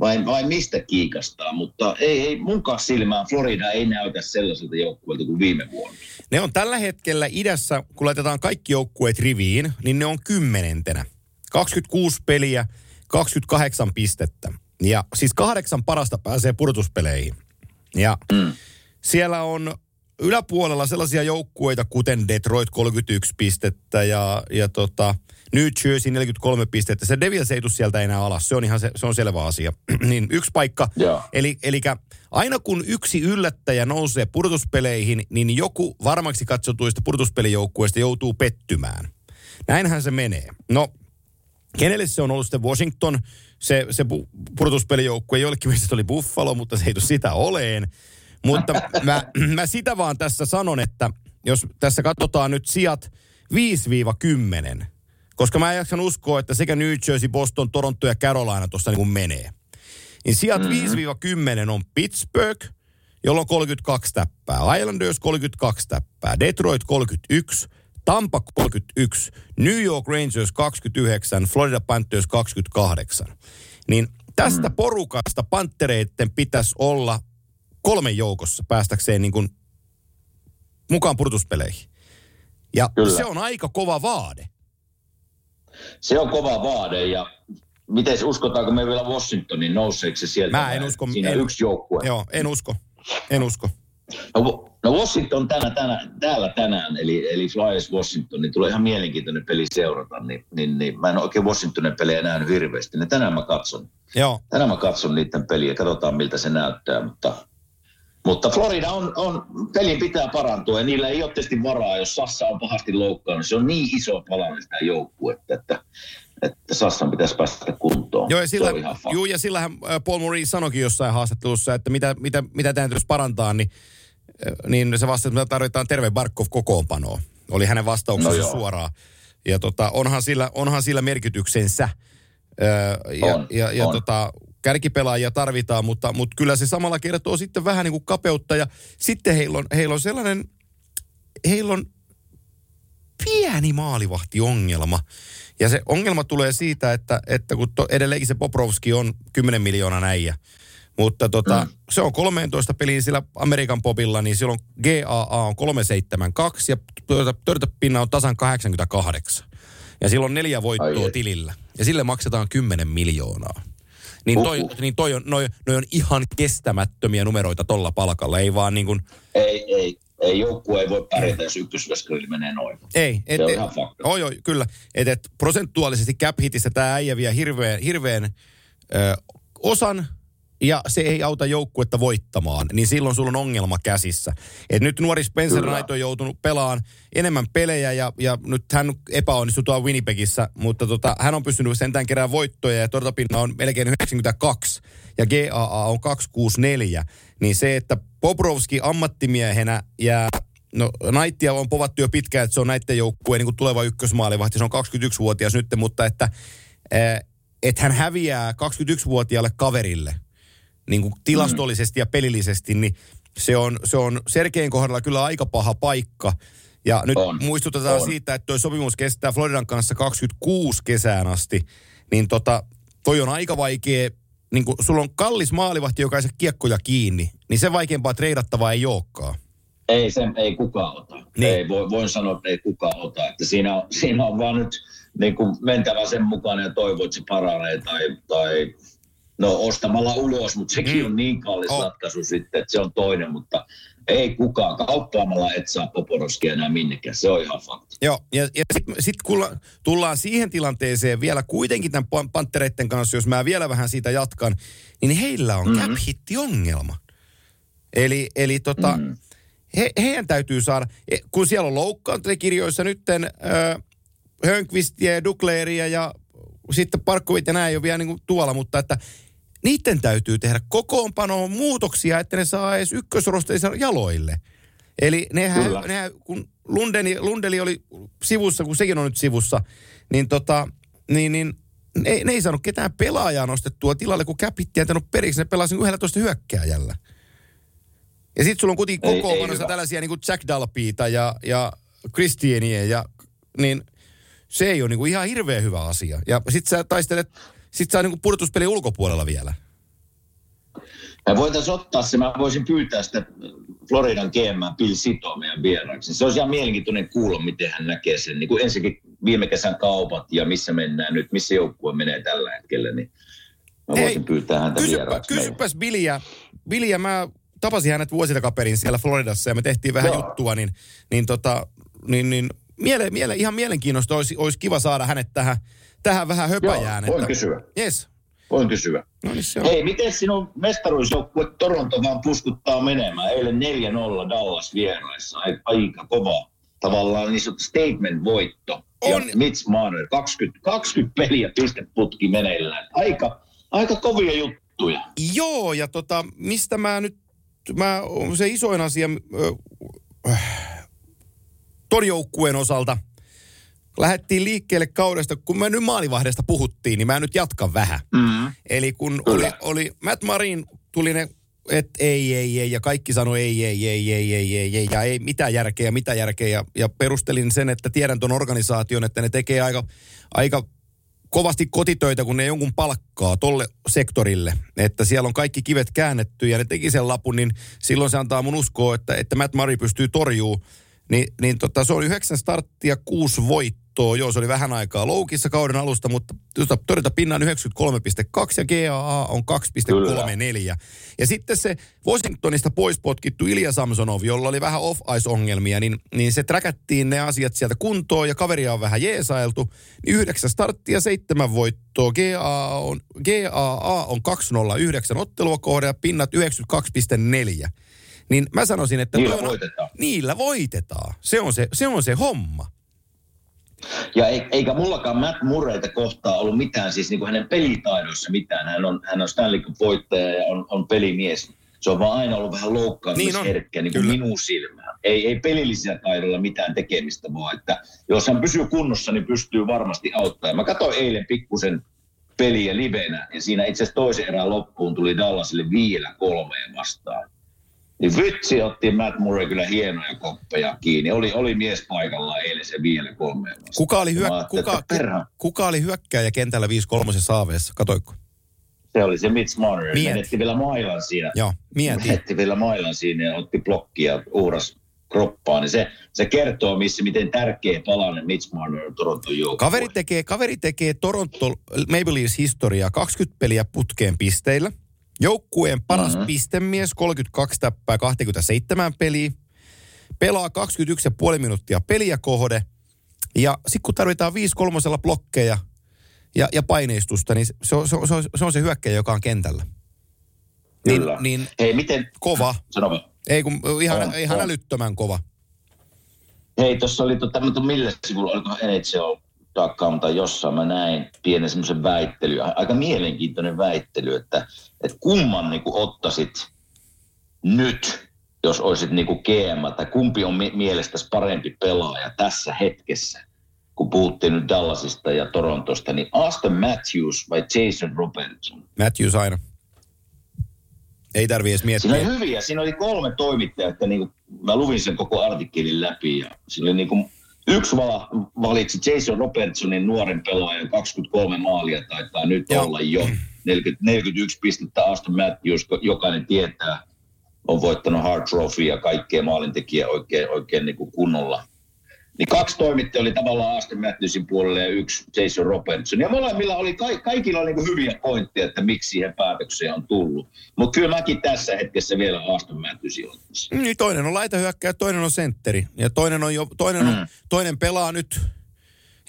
vai, vai mistä kiikastaa, mutta ei, ei munkaan silmään Florida ei näytä sellaiselta joukkueelta kuin viime vuonna. Ne on tällä hetkellä idässä, kun laitetaan kaikki joukkueet riviin, niin ne on kymmenentenä. 26 peliä, 28 pistettä. Ja siis kahdeksan parasta pääsee pudotuspeleihin. Ja Mm. siellä on yläpuolella sellaisia joukkueita, kuten Detroit 31 pistettä ja, ja tota, New Jersey 43 pistettä. Se Devils ei tule sieltä enää alas, se on ihan se, se on selvä asia. niin yksi paikka, Joo. eli elikä aina kun yksi yllättäjä nousee pudotuspeleihin, niin joku varmaksi katsotuista pudotuspelijoukkueista joutuu pettymään. Näinhän se menee. No, kenelle se on ollut sitten Washington, se, se pu- pudotuspelijoukkue, joillekin meistä oli Buffalo, mutta se ei tule sitä oleen. Mutta mä, mä sitä vaan tässä sanon, että jos tässä katsotaan nyt sijat 5-10, koska mä en jaksan uskoa, että sekä New Jersey, Boston, Toronto ja Carolina tuossa niin menee. Niin sijat mm-hmm. 5-10 on Pittsburgh, jolla on 32 täppää, Islanders 32 täppää, Detroit 31, Tampa 31, New York Rangers 29, Florida Panthers 28. Niin tästä porukasta panttereiden pitäisi olla kolmen joukossa päästäkseen niin kuin mukaan purtuspeleihin. Ja Kyllä. se on aika kova vaade. Se on kova vaade ja miten uskotaanko me vielä Washingtonin nouseeksi se sieltä? Mä en usko- Siinä en- yksi joukkue. Joo, en usko. En usko. No, no Washington tänä, tänä, täällä tänään, eli, eli Flyers Washington, niin tulee ihan mielenkiintoinen peli seurata. Niin, niin, niin mä en oikein Washingtonin pelejä nähnyt hirveästi. Niin tänään mä katson. Joo. Tänään mä katson niiden peliä. Katsotaan miltä se näyttää. Mutta, mutta Florida on, on, pelin pitää parantua ja niillä ei ole tietysti varaa, jos Sassa on pahasti loukkaanut. Se on niin iso palanen sitä joukkuetta, että, että Sassan pitäisi päästä kuntoon. Joo, ja, sillä, juu, ja sillähän äh, Paul Murray sanoikin jossain haastattelussa, että mitä, mitä, mitä täytyisi parantaa, niin, äh, niin se vastasi, että tarvitaan terve Barkov kokoonpanoa. Oli hänen vastauksensa No suoraan. Ja tota, onhan, sillä, onhan sillä merkityksensä. Öö, ja, On, ja, ja on. tota, kärkipelaajia tarvitaan, mutta, mutta kyllä se samalla kertoo sitten vähän niin kuin kapeutta. Ja sitten heillä on, heillä on sellainen, heillä on pieni maalivahtiongelma. Ja se ongelma tulee siitä, että, että kun to, edelleenkin se Poprovski on 10 miljoonaa äijä, Mutta tota, mm. se on 13 peliä sillä Amerikan popilla, niin silloin GAA on 372 ja Törtöpinna on tasan 88. Ja silloin neljä voittoa Ai tilillä. Ja sille maksetaan 10 miljoonaa. Niin toi, Uhuh. niin toi on, noi, noi on ihan kestämättömiä numeroita tolla palkalla. Ei vaan niin kuin, Ei, ei, ei joukkue ei voi pärjätä, jos ykkösveskarilla menee noin. ei. Et, Se on et, ihan fakta. oi, oi, kyllä. Et, et prosentuaalisesti cap hitissä tämä äijä vie hirveän, hirveän ö, osan ja se ei auta joukkuetta voittamaan, niin silloin sulla on ongelma käsissä. Et nyt nuori Spencer. Knight on joutunut pelaamaan enemmän pelejä ja, ja nyt hän epäonnistui tuolla Winnipegissä, mutta tota, hän on pystynyt sentään kerään voittoja ja Tortopinna on melkein 92 ja GAA on 264. Niin se, että Bobrovski ammattimiehenä ja No Naittia on povattu jo pitkään, että se on näiden joukkueen niin tuleva ykkösmaalivahti. Se on 21-vuotias nyt, mutta että, eh, että hän häviää 21-vuotiaalle kaverille niin kuin tilastollisesti ja pelillisesti, niin se on, se on Sergein kohdalla kyllä aika paha paikka. Ja nyt On. muistutetaan On. siitä, että tuo sopimus kestää Floridan kanssa 26 kesään asti. Niin tota, toi on aika vaikea, niin kuin sulla on kallis maalivahti, joka ei saa kiekkoja kiinni, niin se vaikeampaa treidattavaa ei olekaan. Ei, sen, ei kukaan ota. Niin. Ei, voi, voin sanoa, että ei kukaan ota. Että siinä, on, siinä on vaan nyt niin kuin mentävä sen mukaan ja toivoa, että se paranee tai, tai no ostamalla ulos, mutta sekin Mm. on niin kallis oh. ratkaisu sitten, että se on toinen, mutta ei kukaan. Kauppaamalla et saa Poporoskia enää minnekään, se on ihan fakta. Joo, ja, ja sitten sit kun tullaan siihen tilanteeseen vielä kuitenkin tämän pan- panttereiden kanssa, jos mä vielä vähän siitä jatkan, niin heillä on mm-hmm. Mhm. cap-hitti-ongelma. Eli, eli tota, mm-hmm. Mm. he, heidän täytyy saada, e, kun siellä on loukkaantujakirjoissa nytten äh, Hönkvistiä ja Dukleeria ja sitten Parkkovit ja näin ei ole vielä niin kuin tuolla, mutta että niiden täytyy tehdä kokoonpanoon muutoksia, että ne saa edes ykkösrosteissa jaloille. Eli nehän, Kyllä. nehän kun Lundeni, Lundeli oli sivussa, kun sekin on nyt sivussa, niin tota, niin, niin ne, ne ei saanut ketään pelaajaa nostettua tilalle, kun Käpitti jätänyt periksi, ne pelasi 11 hyökkääjällä. Ja sitten sulla on kuitenkin Ei- ei kokoonpanossa tällaisia niin kuin Jack Dalpiita ja, ja Christiania ja niin se ei ole niin kuin ihan hirveän hyvä asia. Ja sit sä taistelet, sit sä niin kuin pudotuspeli ulkopuolella vielä. Me voitaisiin ottaa se, mä voisin pyytää sitä Floridan GM Bill Sitoa meidän vieraaksi. Se olisi ihan mielenkiintoinen kuulla, miten hän näkee sen. Niin kuin ensinnäkin viime kesän kaupat ja missä mennään nyt, missä joukkue menee tällä hetkellä, niin mä Hei, voisin pyytää häntä Kysypä, vieraaksi. kysypäs Billiä. Billiä, mä tapasin hänet vuositakaperin siellä Floridassa ja me tehtiin vähän Joo. juttua, niin, niin, tota, niin, niin miele, miele, ihan mielenkiinnosta olisi, olisi kiva saada hänet tähän, tähän vähän höpäjään. Joo, voin kysyä. Yes. Voin kysyä. No niin se on. Hei, miten sinun mestaruusjoukkue Toronto vaan puskuttaa menemään? Eilen 4-0 Dallas vieraissa. Ai- Aika kova tavallaan niin sanottu statement-voitto. On. Ja Mitch Marner, 20, 20 peliä pisteputki meneillään. Aika, aika kovia juttuja. Joo, ja tota, mistä mä nyt, mä, se isoin asia äh, ton joukkueen osalta, lähdettiin liikkeelle kaudesta, kun me nyt maalivahdesta puhuttiin, niin mä nyt jatkan vähän. Mm. Eli kun oli, Kyllä. oli Matt Marin, tuli ne, että ei, ei, ei, ja kaikki sanoi ei, ei, ei, ei, ei, ei, ei, ja ei, mitä järkeä, mitä järkeä, ja, ja perustelin sen, että tiedän ton organisaation, että ne tekee aika, aika kovasti kotitöitä, kun ne jonkun palkkaa tolle sektorille, että siellä on kaikki kivet käännetty ja ne teki sen lapun, niin silloin se antaa mun uskoa, että, että Matt Murray pystyy torjuu. Ni, niin tota, se oli yhdeksän starttia, kuusi voittoa. Joo, se oli vähän aikaa loukissa kauden alusta, mutta todeta pinnan 93,2 ja GAA on 2,34. Ja sitten se Washingtonista pois potkittu Ilja Samsonov, jolla oli vähän off-ice-ongelmia, niin, niin se träkättiin ne asiat sieltä kuntoon ja kaveria on vähän jeesailtu. Niin yhdeksän starttia, seitsemän voittoa. GAA on, GAA on 209 ottelua kohde ja pinnat 92,4. Niin mä sanoisin, että... Niillä on- voitetaan. Niillä voitetaan. Se on se, se, on se homma. Ja ei- eikä mullakaan Matt Murrayta kohtaa ollut mitään, siis niin kuin hänen pelitaidoissa mitään. Hän on, hän on Stanley Cup-voittaja ja on, on pelimies. Se on vaan aina ollut vähän loukkaantumisherkkä, niin, niin minun silmään. Ei, ei pelillisillä taidoilla mitään tekemistä, vaan että jos hän pysyy kunnossa, niin pystyy varmasti auttamaan. Mä katsoin eilen pikkusen peliä livenä, ja siinä itse asiassa toisen erän loppuun tuli Dallasille vielä kolmeen vastaan. Niin vitsi otti Matt Murray kyllä hienoja koppeja kiinni. Oli, oli mies paikalla eilen se vielä vastaan. Kuka oli, Ja hyö, mä ajattelin, kuka, kuka oli hyökkääjä kentällä 5-3 saaveessa? Katoiko? Se oli se Mitch Marner. Mieti. Menetti vielä mailan siinä. Joo, mieti. Menetti vielä mailan siinä ja otti blokkia uhras kroppaan. Niin se, se kertoo, missä, miten tärkeä palanen Mitch Marner on Toronton joukkue. Kaveri tekee, kaveri tekee Toronto Maple Leafs historiaa 20 peliä putkeen pisteillä. Joukkueen paras mm-hmm. pistemies, 32 täppää 27 peliä. Pelaa 21,5 minuuttia peliä kohde. Ja sitten kun tarvitaan 5 kolmosella blokkeja ja, ja paineistusta, niin se on se, on, se, on, se on se hyökkäjä, joka on kentällä. Niin, Kyllä. niin Hei, miten... kova. Sano vaan. Ei kun ihan, On, ihan on. älyttömän kova. Hei, tuossa oli, mutta millä sivulla, oliko NHL.com tai jossain, mä näin pienen semmoisen väittely, aika mielenkiintoinen väittely, että, että kumman niin ottaisit nyt, jos olisit niin kuin GM, tai kumpi on mi- mielestäsi parempi pelaaja tässä hetkessä, kun puhuttiin nyt Dallasista ja Torontosta, niin Aston Matthews vai Jason Robertson? Matthews aina. Ei tarvi edes miettiä. Siinä oli hyviä, siinä oli kolme toimittajaa, että niin kuin, mä luvin sen koko artikkelin läpi ja siinä oli niin kuin, yksi vala, valitsi Jason Robertsonin nuoren pelaajan, 23 maalia taitaa nyt Joo. olla jo. 40, 41 pistettä Aston Matthews, jokainen tietää, on voittanut Hart Trophy ja kaikkea maalintekijä oikein, oikein niin kuin kunnolla. Niin kaksi toimittajaa oli tavallaan Aston Matthewsin puolelle ja yksi Jason Robertson. Ja molemmilla oli, ka- kaikilla oli niin hyviä pointteja, että miksi siihen päätökseen on tullut. Mutta kyllä mäkin tässä hetkessä vielä Aston Matthewsin ottaisin. Niin toinen on laitahyökkäjä, toinen on sentteri. Ja toinen, on jo, toinen, on, Mm. toinen pelaa nyt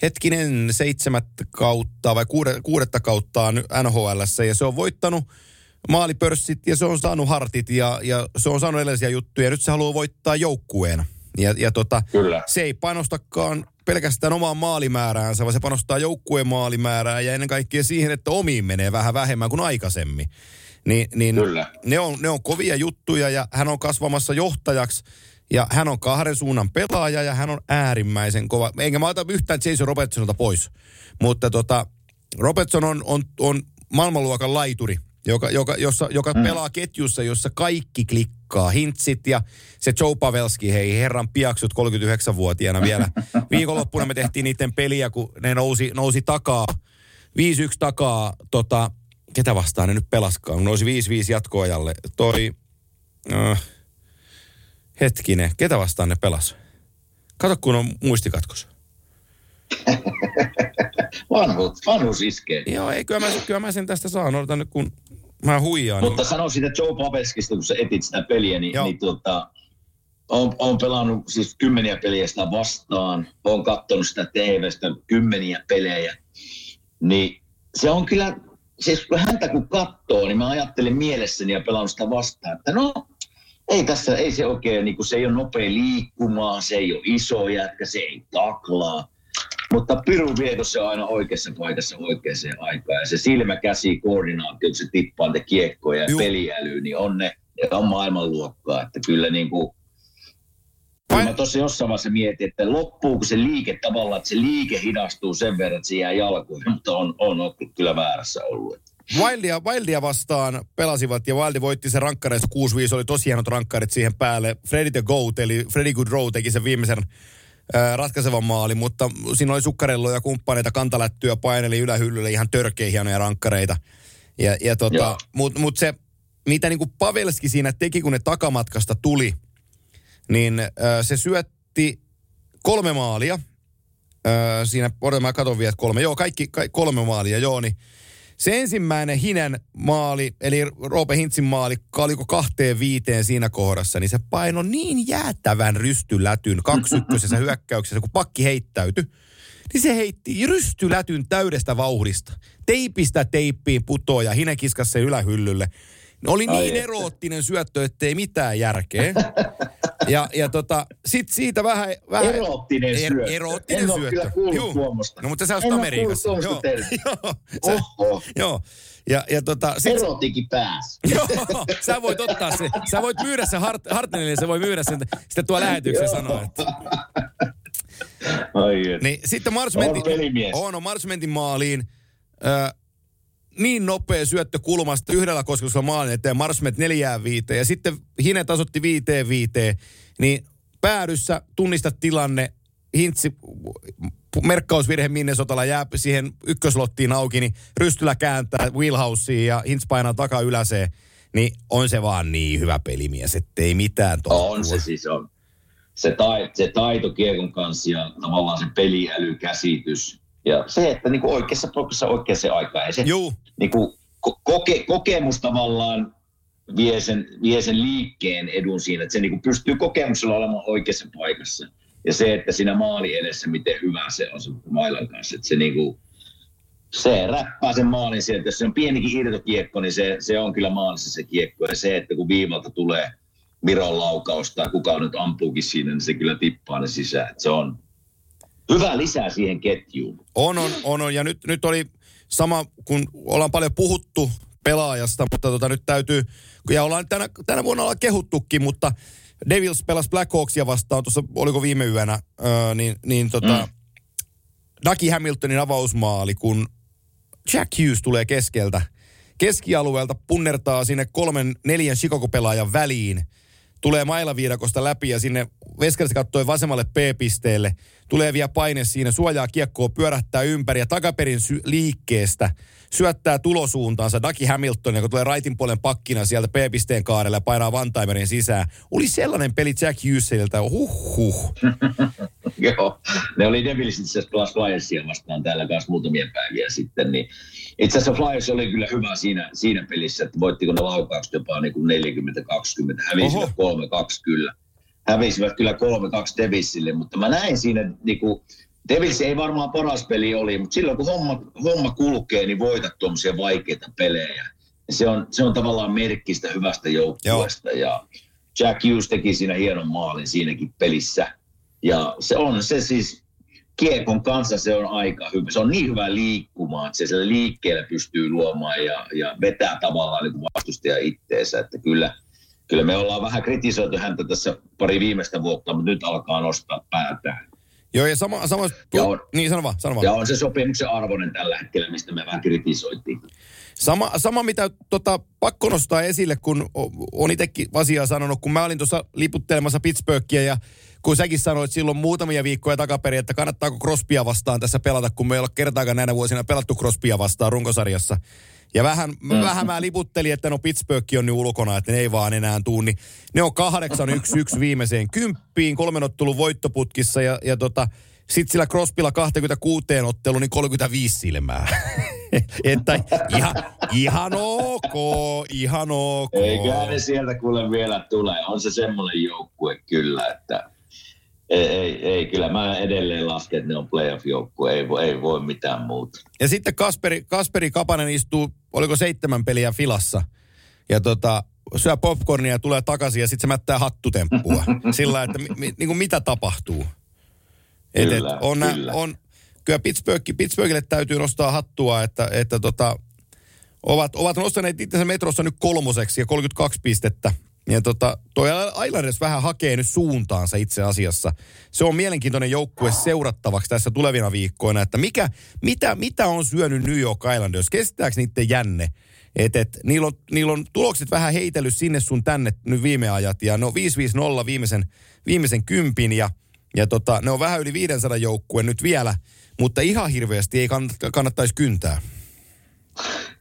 hetkinen seitsemättä kautta vai kuude, kuudetta kautta NHL. Ja se on voittanut maalipörssit ja se on saanut hartit ja, ja se on saanut erilaisia juttuja. Nyt se haluaa voittaa joukkueena. Ja, ja tota, Kyllä. se ei panostakaan pelkästään omaan maalimääräänsä, vaan se panostaa joukkueen maalimäärään ja ennen kaikkea siihen, että omiin menee vähän vähemmän kuin aikaisemmin. Ni, niin Kyllä. Ne, on, ne on kovia juttuja ja hän on kasvamassa johtajaksi ja hän on kahden suunnan pelaaja ja hän on äärimmäisen kova. Enkä mä ota yhtään Jason Robertsonilta pois, mutta tota, Robertson on, on, on maailmanluokan laituri, joka, joka, jossa, joka mm. pelaa ketjussa, jossa kaikki klikkaa. Hintsit ja se Joe Pavelski, hei herran piaksut 39-vuotiaana vielä. Viikonloppuna me tehtiin niiden peliä, kun ne nousi, nousi takaa, 5-1 takaa, tota, ketä vastaan ne nyt pelaskaan, nousi 5-5 jatkoajalle. Toi, äh, hetkinen, ketä vastaan ne pelas? Kato, kun on muistikatkos. Vanhuus, vanhuus iskee. Joo, ei, kyllä mä, kyllä mä sen tästä saan. Odotan nyt, kun mä huijaan. Mutta sano siitä Joe Pavelskista, kun sä etit sitä peliä, niin, Joo. niin tota, on, on pelannut siis kymmeniä pelejä sitä vastaan, on katsonut sitä TVstä kymmeniä pelejä, niin se on kyllä, siis kun häntä kun katsoo, niin mä ajattelin mielessäni ja pelannut sitä vastaan, että no, ei tässä, ei se oikein, niin kuin se ei ole nopea liikkumaan, se ei ole iso jätkä, se ei taklaa. Mutta Piru Vieto se on aina oikeassa paikassa oikeaan aikaan. Ja se silmäkäsi koordinaatio, kun se tippaa niitä kiekkoja ja peliäly, niin on ne ne on maailmanluokkaa. Että kyllä niin kuin, Kyllä mä tuossa jossain vaiheessa mietin, että loppuuko se liike tavallaan, että se liike hidastuu sen verran, että se jää jalkoihin, mutta on, on, on kyllä väärässä ollut. Wildia, Wildia vastaan pelasivat ja Wildi voitti se rankkareissa 6-5, oli tosi hienot rankkarit siihen päälle. Freddy the Goat, eli Freddy Goodrow teki sen viimeisen ratkaisevan maali, mutta siinä oli sukkarelloja ja kumppaneita, kantalättyä, paineli ylähyllylle ihan törkeä hienoja rankkareita. Ja, ja tota, mutta mut se, mitä niinku Pavelski siinä teki, kun ne takamatkasta tuli, niin äh, se syötti kolme maalia. Äh, siinä, odotan mä katon vielä, kolme. Joo, kaikki, kaikki kolme maalia, joo, niin se ensimmäinen Hinen maali, eli Roope Hintsin maali, oliko kahteen viiteen siinä kohdassa, niin se paino niin jäätävän rystylätyn kaksykköisessä hyökkäyksessä, kun pakki heittäytyi, niin se heitti rystylätyn täydestä vauhdista. Teipistä teippiin putoo ja Hine kiskasi sen ylähyllylle. Oli Ai niin että. eroottinen syöttö, ettei mitään järkeä. Ja, ja tota, sit siitä vähän... vähän Eroottinen syöttö. Eroottinen En ole syöttö. kyllä kuullut Juu. tuommoista. No mutta sä En oot ole Amerikassa. kuullut Joo. Joo. Sä, Oho, joo. Ja, ja tota, sit, erotikin pääs. joo, sä voit ottaa se. Sä voit myydä sen Hart, Hartnellille, sä voi myydä sen sitten tuo lähetyksen sanoa. Että. Ai. Niin sitten Mars menti, on, on Mars menti maaliin. Ö, niin nopea syöttö kulmasta yhdellä kosketuksella maalin eteen. Mars meni neljään viiteen ja sitten Hine tasotti viiteen viiteen. Niin päädyssä tunnista tilanne Hintsi, merkkausvirhe Minnesotalla jää siihen ykköslottiin auki, niin Rystylä kääntää wheelhouseen ja Hintz painaa takaa yläseen, niin on se vaan niin hyvä pelimies, ettei mitään tohtua. On se siis on. Se, tai, se taito kiekon kanssa ja tavallaan se peliälykäsitys. Ja se, että niin kuin oikeassa paikassa oikeassa aikaan. Ja se Juu. Niin kuin, koke, kokemus tavallaan vie sen, vie sen liikkeen edun siinä, että se niin kuin pystyy kokemuksella olemaan oikeassa paikassa. Ja se, että siinä maali edessä, miten hyvä se on se mailan kanssa. Että se, niin kuin, se räppää sen maalin sieltä. Jos se on pienikin irtokiekko, niin se, se on kyllä maalissa se kiekko. Ja se, että kun viivalta tulee Miron laukaus tai kuka nyt ampuukin siinä, niin se kyllä tippaa ne sisään. Se on hyvä lisää siihen ketjuun. On, on, on. on. Ja nyt, nyt oli sama, kun ollaan paljon puhuttu pelaajasta, mutta tota, nyt täytyy, ja ollaan tänä, tänä vuonna ollaan kehuttukin, mutta Devils pelasi Blackhawksia vastaan tuossa, oliko viime yönä, öö, niin, niin tota, mm. Ducky Hamiltonin avausmaali, kun Jack Hughes tulee keskeltä, keskialueelta punnertaa sinne kolmen, neljän Chicago-pelaajan väliin, tulee mailaviidakosta läpi ja sinne Veskersi kattoi vasemmalle P-pisteelle, tulee vielä paine siinä, suojaa kiekkoa, pyörähtää ympäri ja takaperin sy- liikkeestä – syöttää tulosuuntaansa Daki Hamilton, joka tulee raitin puolen pakkina sieltä P-pisteen kaarella ja painaa Vantaimerin sisään. Oli sellainen peli Jack Hughesilta, huh huh. Joo, ne oli Devils itse asiassa vastaan täällä kanssa muutamia päiviä sitten, niin itse asiassa Flyers oli kyllä hyvä siinä, siinä pelissä, että voittiko ne laukaukset jopa niin kuin 40-20, hävisivät 3-2 kyllä. Hävisivät kyllä 3-2 Devilsille, mutta mä näin siinä niin kuin, Devils ei varmaan paras peli oli, mutta silloin kun homma, homma kulkee, niin voitat tuommoisia vaikeita pelejä. Se, on, se on tavallaan merkkistä hyvästä joukkueesta. Ja Jack Hughes teki siinä hienon maalin siinäkin pelissä. Ja se on se siis, kiekon kanssa se on aika hyvä. Se on niin hyvä liikkumaan, että se sillä liikkeellä pystyy luomaan ja, ja vetää tavallaan niin vastustaja itteensä. Että kyllä, kyllä me ollaan vähän kritisoitu häntä tässä pari viimeistä vuotta, mutta nyt alkaa nostaa päätään. Joo, ja sama, sama ja on, niin sano vaan, sano vaan. Ja on se sopimuksen arvoinen tällä hetkellä, mistä me vähän kritisoitiin. Sama, sama mitä tota, pakko nostaa esille, kun on itsekin asiaa sanonut, kun mä olin tuossa liputtelemassa Pittsburghia ja kun säkin sanoit silloin muutamia viikkoja takaperin, että kannattaako Crospia vastaan tässä pelata, kun me ei ole kertaakaan näinä vuosina pelattu Crospia vastaan runkosarjassa. Ja vähän, mm. vähän mä liputtelin, että no Pittsburgh on nyt ulkona, että ne ei vaan enää tuu. Niin ne on 8-1-1 viimeiseen kymppiin, kolmen ottelun voittoputkissa ja, ja tota, sitten sillä Crosbylla 26 ottelu, niin 35 silmää. että ihan, ihan ok, ihan ok. Eikä ne sieltä kuule vielä tule. On se semmoinen joukkue kyllä, että ei, ei, ei, kyllä mä edelleen lasken, että ne on playoff-joukkue, ei, ei voi mitään muuta. Ja sitten Kasperi, Kasperi Kapanen istuu, oliko seitsemän peliä filassa, ja tota, syö popcornia ja tulee takaisin, ja sitten se mättää hattutemppua. Sillä että mi, mi, niin kuin mitä tapahtuu. Et, kyllä, et on, kyllä. On, kyllä Pittsburgh, Pittsburghille täytyy nostaa hattua, että, että tota, ovat, ovat nostaneet itsensä metrossa nyt kolmoseksi ja 32 pistettä. Ja tota, toi Islanders vähän hakee nyt suuntaansa itse asiassa. Se on mielenkiintoinen joukkue seurattavaksi tässä tulevina viikkoina, että mikä, mitä, mitä on syönyt New York Islanders? Kestääkö niiden jänne? Et, et, niillä, on, niillä on tulokset vähän heitellyt sinne sun tänne nyt viime ajat. Ja ne on 5-5-0 viimeisen, viimeisen kympin ja, ja tota, ne on vähän yli 500 joukkue nyt vielä. Mutta ihan hirveästi ei kannattaisi kyntää.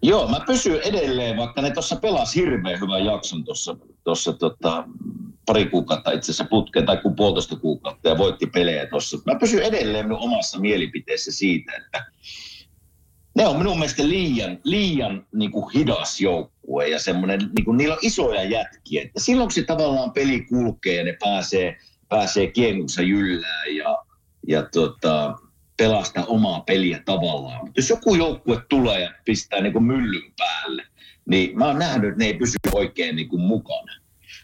Joo, mä pysyn edelleen, vaikka ne tuossa pelasi hirveän hyvän jakson tuossa tossa, tota, pari kuukautta itse asiassa putkeen tai kuin puolitoista kuukautta ja voitti pelejä tuossa. Mä pysyn edelleen minun omassa mielipiteessä siitä, että ne on minun mielestä liian, liian niin kuin hidas joukkue ja semmoinen, niin kuin, niillä on isoja jätkiä. Että silloin se tavallaan peli kulkee ja ne pääsee, pääsee kiemussa jyllään ja, ja tota, pelastaa omaa peliä tavallaan. Mutta jos joku joukkue tulee ja pistää niin kuin myllyn päälle, niin mä oon nähnyt, että ne ei pysy oikein niin kuin mukana.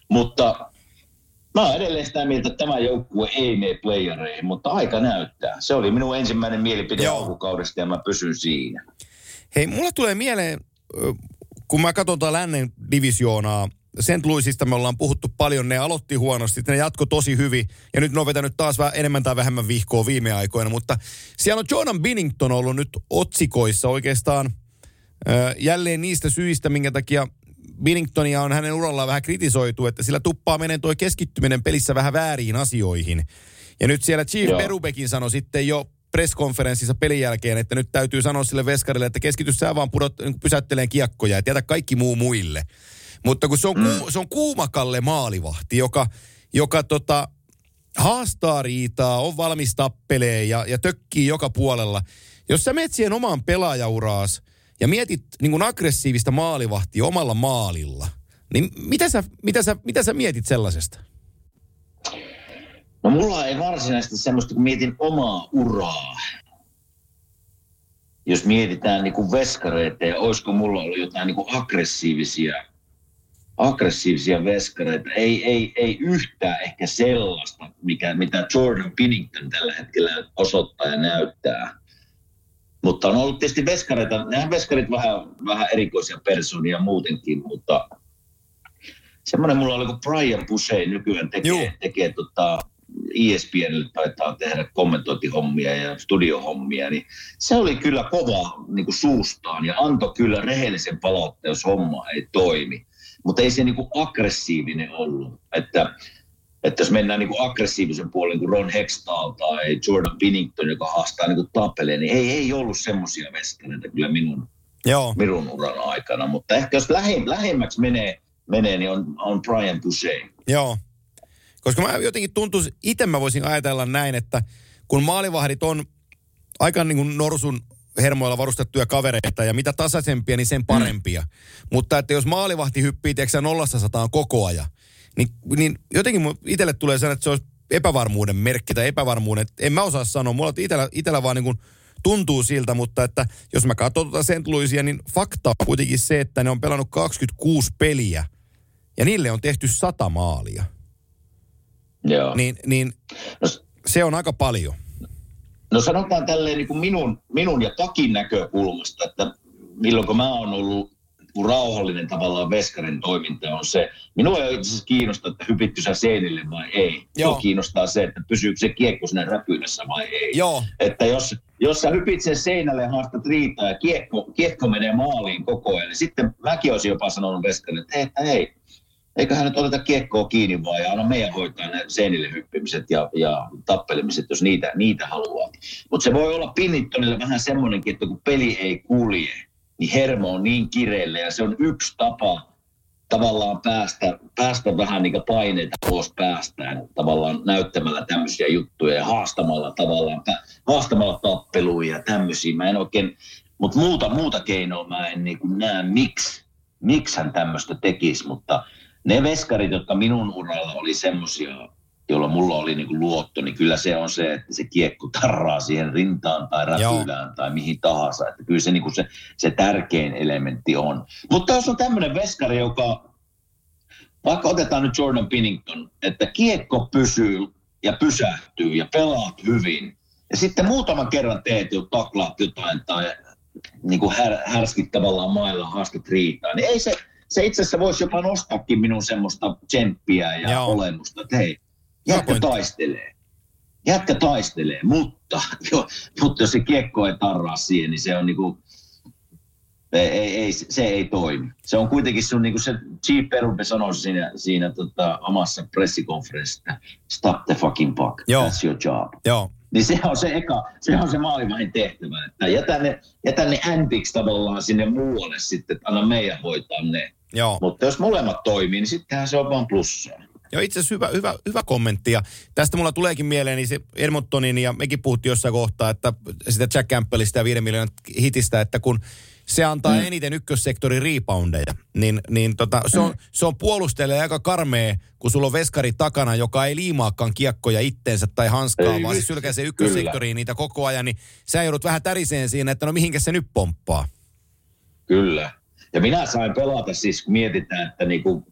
Mutta mä oon edelleen sitä mieltä, että tämä joukkue ei mene playereihin, mutta aika näyttää. Se oli minun ensimmäinen mielipide alkukaudesta ja mä pysyn siinä. Hei, mulla tulee mieleen, kun mä katsotaan lännen divisioonaa, sen Louisista me ollaan puhuttu paljon, ne aloitti huonosti, ne jatko tosi hyvin, ja nyt ne on vetänyt taas vähän enemmän tai vähemmän vihkoa viime aikoina, mutta siellä on Jordan Binnington ollut nyt otsikoissa oikeastaan jälleen niistä syistä, minkä takia Binningtonia on hänen urallaan vähän kritisoitu, että sillä tuppaa menen tuo keskittyminen pelissä vähän väärin asioihin. Ja nyt siellä Chief Joo. Berubekin sanoi sitten jo presskonferenssissa pelin jälkeen, että nyt täytyy sanoa sille veskarille, että keskity sä vaan pudot, pysäytteleen kiekkoja, että jätä kaikki muu muille. Mutta kun se on, mm. se on kuumakalle maalivahti, joka, joka tota, haastaa riitaa, on valmis tappelee ja, ja tökkii joka puolella. Jos sä menet siihen omaan pelaajauraas ja mietit niin kuin aggressiivista maalivahtia omalla maalilla, niin mitä sä, mitä, sä, mitä sä mietit sellaisesta? No mulla ei varsinaisesti semmoista, kun mietin omaa uraa. Jos mietitään niin kuin veskareita ja olisiko mulla ollut jotain niin kuin aggressiivisia, aggressiivisia veskareita. Ei, ei, ei yhtään ehkä sellaista, mikä, mitä Jordan Pinnington tällä hetkellä osoittaa ja näyttää. Mutta on ollut tietysti veskareita, nämä veskarit vähän, vähän erikoisia persoonia muutenkin, mutta semmoinen mulla oli kuin Brian Busey nykyään Juu. tekee, tekee tota, ESPNlle taitaa tehdä kommentointihommia ja studiohommia, niin se oli kyllä kova niin kuin suustaan ja antoi kyllä rehellisen palautteen, jos homma ei toimi. Mutta ei se niin kuin aggressiivinen ollut. Että, että jos mennään niin kuin aggressiivisen puolen kuin Ron Hextall tai Jordan Binnington, joka haastaa niin kuin tappeleen, niin ei, ei ollut semmoisia veskareita kyllä minun, Joo. minun uran aikana. Mutta ehkä jos lähe, lähemmäksi menee, menee, niin on, on Brian Busey. Joo. Koska mä jotenkin tuntuisi, itse mä voisin ajatella näin, että kun maalivahdit on aika niin kuin norsun hermoilla varustettuja kavereita ja mitä tasaisempia, niin sen parempia. Mm. Mutta että jos maalivahti hyppii, tiedätkö sä, nollasta sataan koko ajan, niin, niin jotenkin itselle tulee sellainen, että se olisi epävarmuuden merkki tai epävarmuuden. En mä osaa sanoa, mulla itellä, itellä vaan niin kuin tuntuu siltä, mutta että jos mä katson tuota St. Louisia, niin fakta on kuitenkin se, että ne on pelannut 26 peliä ja niille on tehty 100 maalia. Joo. Niin, niin No, se on aika paljon. No sanotaan tälleen niin kuin minun, minun ja Takin näkökulmasta, että milloin kun mä oon ollut kun rauhallinen tavallaan veskarin toiminta on se. Minua ei itse asiassa kiinnosta, että hypitty sä seinille vai ei. Joo. Minua kiinnostaa se, että pysyykö se kiekko siinä räpylässä vai ei. Joo, Että jos, jos sä hypit sen seinälle ja haastat riitaa ja kiekko, kiekko menee maaliin koko ajan, niin sitten mäkin olisin jopa sanonut veskarille, että hei, että hei, eiköhän nyt oteta kiekkoa kiinni vaan ja anna meidän hoitaa ne seinille hyppimiset ja, ja tappelemiset, jos niitä, niitä haluaa. Mutta se voi olla Pinnittonille vähän semmoinenkin, että kun peli ei kulje, niin hermo on niin kireille ja se on yksi tapa tavallaan päästä, päästä vähän niin paineita pois päästään, tavallaan näyttämällä tämmöisiä juttuja ja haastamalla tavallaan, haastamalla tappeluja ja tämmöisiä. Mä en oikein, mutta muuta, muuta keinoa mä en niin näe, miksi, miksi hän tämmöistä tekisi, mutta ne veskarit, jotka minun uralla oli semmoisia, jolla mulla oli niin luotto, niin kyllä se on se, että se kiekko tarraa siihen rintaan tai räpylään tai mihin tahansa. Että kyllä se, niin se, se tärkein elementti on. Mutta jos on tämmöinen veskari, joka, vaikka otetaan nyt Jordan Pinnington, että kiekko pysyy ja pysähtyy ja pelaat hyvin, ja sitten muutaman kerran teet jo taklaat jotain tai niin kuin här, härskit tavallaan mailla haastat riitaa, niin ei se, se itse asiassa voisi jopa nostaakin minun semmoista tsemppiä ja Joo. olemusta, että hei, jätkä taistelee. Jätkä taistelee, mutta, jo, mutta jos se kiekko ei tarraa siihen, niin se on niinku, ei, ei, ei, se ei toimi. Se on kuitenkin sun, niin kuin se Chief Perube sanoi siinä, siinä tota, omassa pressikonferenssissa, stop the fucking puck, Joo. that's your job. joo. Niin se on se eka, se on se maalivahin tehtävä, että jätä ne, jätä ne tavallaan sinne muualle sitten, että anna meidän hoitaa ne. Joo. Mutta jos molemmat toimii, niin sittenhän se on vaan plussaa. Joo, itse asiassa hyvä, hyvä, hyvä kommentti. Ja tästä mulla tuleekin mieleen niin se Edmontonin, ja mekin puhuttiin jossain kohtaa, että sitä Jack Campbellista ja 5 miljoonan hitistä, että kun se antaa mm. eniten ykkössektorin reboundeja, niin, niin tota, se, on, se on puolustajalle aika karmea, kun sulla on veskari takana, joka ei liimaakaan kiekkoja itteensä tai hanskaa, Ei vaan se sylkäisee ykkössektoriin niitä koko ajan, niin sä joudut vähän täriseen siinä, että no mihinkä se nyt pomppaa. Kyllä. Ja minä sain pelata siis, kun mietitään, että niinku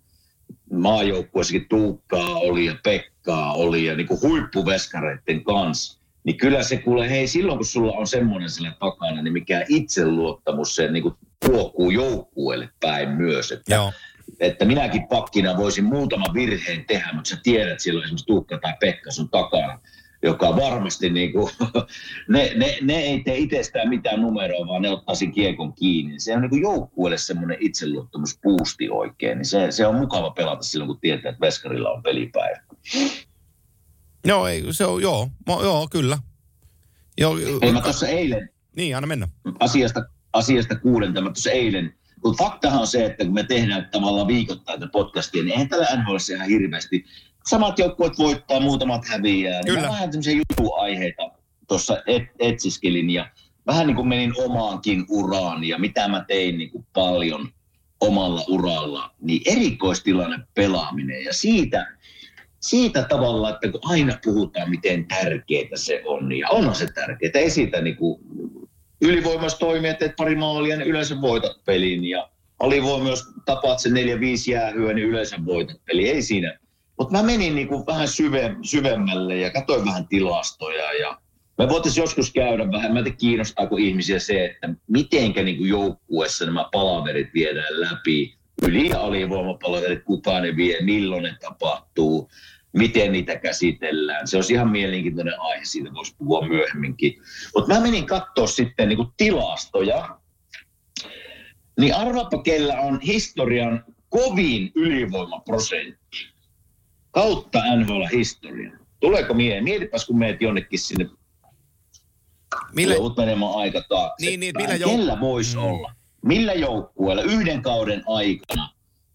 maajoukkueessakin Tuukkaa oli ja Pekkaa oli ja niinku huippuveskareiden kanssa. Niin kyllä se kuule, hei silloin kun sulla on semmoinen sillä takana, niin mikä itseluottamus se niinku tuokuu joukkueelle päin myös. Että, Joo. että minäkin pakkina voisin muutaman virheen tehdä, mutta sä tiedät silloin esimerkiksi Tuukka tai Pekka sun takana, joka varmasti niinku, ne, ne, ne, ei tee itsestään mitään numeroa, vaan ne ottaa sen kiekon kiinni. Se on niinku joukkueelle semmoinen itseluottamuspuusti oikein, niin se, se on mukava pelata silloin, kun tietää, että Veskarilla on pelipäivä. Joo, ei, se on, joo, mo, joo, kyllä. Joo, Ei mä tuossa eilen niin, anna mennä. asiasta, asiasta kuulen tämä tuossa eilen. Mutta faktahan on se, että kun me tehdään tavallaan viikoittain tätä podcastia, niin eihän tällä NHL ihan hirveästi. Samat joukkueet voittaa, muutamat häviää. Niin Kyllä. mä vähän tämmöisiä jutuaiheita tuossa et, etsiskelin ja vähän niin kuin menin omaankin uraan ja mitä mä tein niin kuin paljon omalla uralla, niin erikoistilanne pelaaminen ja siitä, siitä tavalla, että kun aina puhutaan, miten tärkeää se on, niin onhan se tärkeää. Ei siitä niin kuin ylivoimassa toimia, teet pari maalia, niin yleensä voitat pelin. Ja alivoima, jos tapaat sen neljä, viisi jäähyä, niin yleensä voitat peli. Ei siinä. Mutta mä menin niin kuin vähän syve, syvemmälle ja katsoin vähän tilastoja ja me voitaisiin joskus käydä vähän, mä kiinnostaako ihmisiä se, että mitenkä niin joukkueessa nämä palaverit viedään läpi, yli- ja alivoimapalaverit, kuka ne vie, milloin ne tapahtuu, miten niitä käsitellään. Se olisi ihan mielenkiintoinen aihe, siitä voisi puhua myöhemminkin. Mutta mä menin katsoa sitten niin kuin tilastoja, niin arvaapa, kellä on historian kovin ylivoimaprosentti kautta NHL-historian. Tuleeko mieleen? Mietipäs, kun meet jonnekin sinne Millä, Joudut menemään aika taakse. Niin, niin, millä jouk- Kellä voisi Mm. olla? Millä joukkueella yhden kauden aikana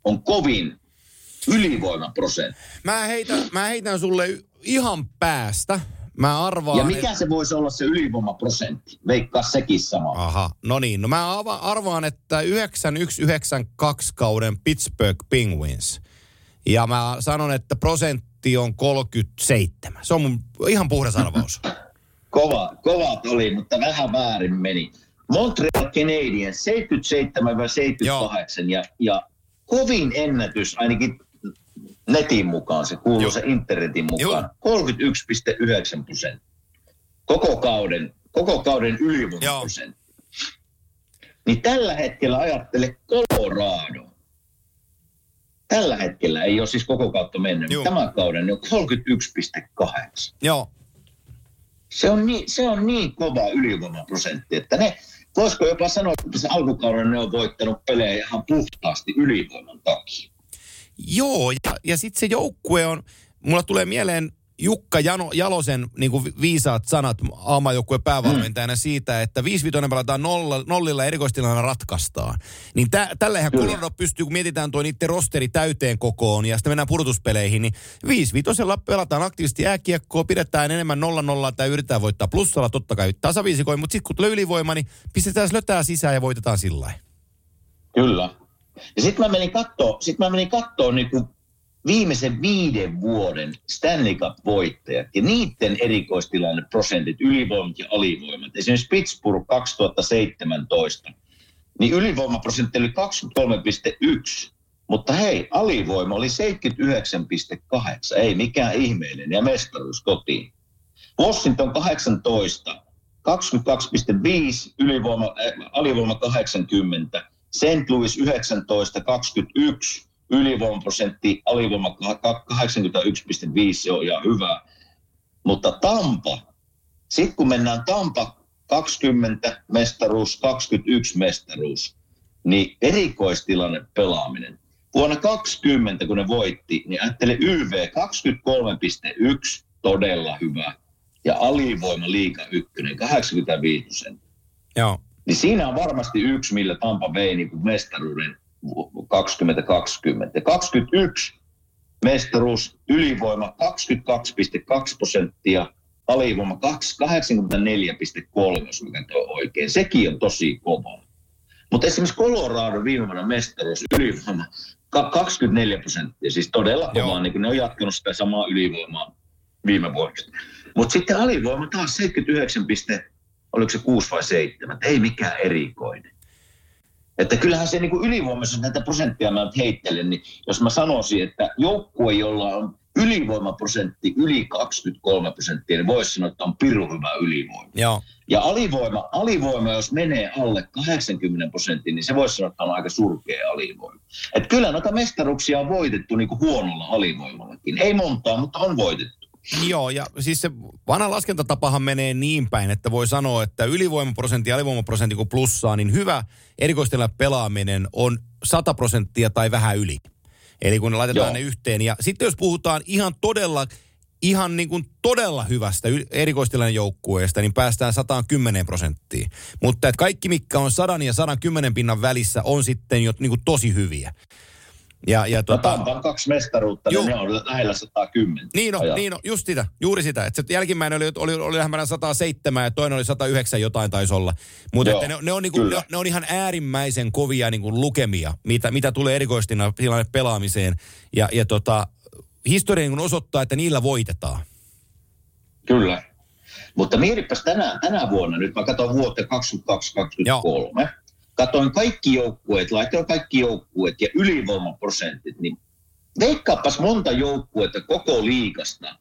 on kovin ylivoimaprosentti? mä, heitän, mä heitän sulle ihan päästä. Mä arvaan, Ja mikä se voisi olla se ylivoimaprosentti? Veikkaa sekin sama. Aha, no niin. No mä arvaan, että 9192 kauden Pittsburgh Penguins. Ja mä sanon, että prosentti on 37. Se on mun ihan puhdas arvaus. Kova, kovat oli, mutta vähän väärin meni. Montreal Canadiens 77-78 ja, ja kovin ennätys ainakin netin mukaan, se kuuluu Joo. se internetin Joo. mukaan, 31,9 prosenttia. Koko kauden, koko kauden ylivoimaprosentti. Niin tällä hetkellä ajattele Colorado. Tällä hetkellä ei ole siis koko kautta mennyt, mutta tämän kauden ne on 31,8 Joo. se on niin, se on niin kova ylivoimaprosentti, että ne, voisiko jopa sanoa, että se alkukauden ne on voittanut pelejä ihan puhtaasti ylivoiman takia. Joo, ja, ja sitten se joukkue on, mulla tulee mieleen Jukka Jano, Jalosen niin kuin viisaat sanat aamajoukkueen päävalmentajana mm. siitä, että 5 pelataan nolla, nollilla ja erikoistilana ratkaistaan. Niin tä, tällähän. Colorado pystyy, kun mietitään tuo niiden rosteri täyteen kokoon ja sitten mennään pudotuspeleihin, niin 5 vitosella pelataan aktiivisesti jääkiekkoa, pidetään enemmän nolla nollaa tai yritetään voittaa plussalla, totta kai tasaviisikoin, mutta sitten kun tulee ylivoima, niin pistetään lötää sisään ja voitetaan sillä. Kyllä. Ja sitten mä menin kattoo, sit mä menin kattoo niinku viimeisen viiden vuoden Stanley Cup-voittajat ja niiden erikoistilanne prosentit, ylivoimat ja alivoimat. Esimerkiksi Pittsburgh 2017, niin ylivoimaprosentti oli 23,1, mutta hei, alivoima oli 79,8, ei mikään ihmeellinen ja mestaruus kotiin. Washington 18, 22,5, ylivoima, äh, alivoima 80, St. Louis 19, 21, ylivoimaprosentti, alivoima ka- 81,5, se on ihan hyvä. Mutta Tampa, sitten kun mennään Tampa 20 mestaruus, 21 mestaruus, niin erikoistilanne pelaaminen. Vuonna 20, kun ne voitti, niin ajattele YV 23,1, todella hyvä. Ja alivoima liika ykkönen, 85 prosenttia. Joo. Niin siinä on varmasti yksi, millä Tampa vei niin kuin mestaruuden 2020. Ja 21 mestaruus, ylivoima 22,2 prosenttia, alivoima 2 84,3, jos mä oikein. Sekin on tosi kova. Mutta esimerkiksi Colorado viime vuonna mestaruus, ylivoima ka- 24 prosenttia, siis todella Joo. kovaa, niin kuin ne on jatkanut sitä samaa ylivoimaa viime vuodesta. Mutta sitten alivoima taas 79 piste, oliko se 6 vai 7, ei mikään erikoinen. Että kyllähän se niin kuin ylivoimassa, jos näitä prosenttia mä nyt heittelen, niin jos mä sanoisin, että joukkue, jolla on ylivoimaprosentti yli 23 prosenttia, niin voisi sanoa, että on piru hyvä ylivoima. Joo. Ja alivoima, alivoima, jos menee alle 80 prosenttia, niin se voisi sanoa, että on aika surkea alivoima. Et kyllä noita mestaruksia on voitettu niin kuin huonolla alivoimallakin. Ei montaa, mutta on voitettu. Joo, ja siis se vanha laskentatapahan menee niin päin, että voi sanoa, että ylivoimaprosentti ja alivoimaprosentti kun plussaa, niin hyvä erikoistella pelaaminen on 100 prosenttia tai vähän yli. Eli kun ne laitetaan Joo. ne yhteen. Ja sitten jos puhutaan ihan todella ihan niin kuin todella hyvästä erikoistilanne joukkueesta, niin päästään 110 prosenttiin. Mutta että kaikki, mikä on 100 ja 110 pinnan välissä, on sitten jo niin kuin tosi hyviä. Ja, ja tota, no, Tampan kaksi mestaruutta, niin ne on lähellä 110. Niin on, niin on, just sitä, juuri sitä. Että se jälkimmäinen oli, oli, oli lähempänä 107 ja toinen oli 109 jotain taisi olla. Mutta ne, ne, on niinku, ne, ne, on ihan äärimmäisen kovia niinku lukemia, mitä, mitä tulee erikoistina tilanne pelaamiseen. Ja, ja tota, historia niin osoittaa, että niillä voitetaan. Kyllä. Mutta mietipäs tänä, tänä vuonna, nyt mä katson vuoteen 2022-2023, katoin kaikki joukkueet, laitoin kaikki joukkueet ja ylivoimaprosentit, niin veikkaappas monta joukkuetta koko liikasta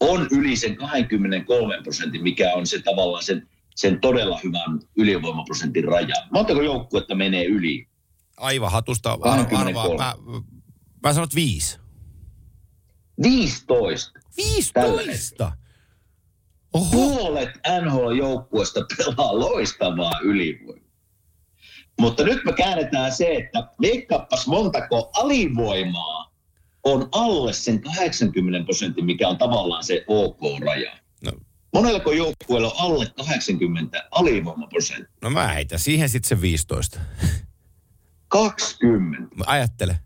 on yli sen 23 prosentin, mikä on se tavallaan sen, sen todella hyvän ylivoimaprosentin raja. Montako joukkuetta menee yli? Aivan hatusta arvaa. Mä, mä sanot viisi. 15. 15? Oho. Puolet NHL-joukkueesta pelaa loistavaa ylivoimaa. Mutta nyt me käännetään se, että veikkaappas montako alivoimaa on alle sen 80 prosentin, mikä on tavallaan se OK-raja. No. Monellako joukkueella on alle 80 alivoimaprosenttia? No mä heitän siihen sitten se 15. 20. Mä ajattele.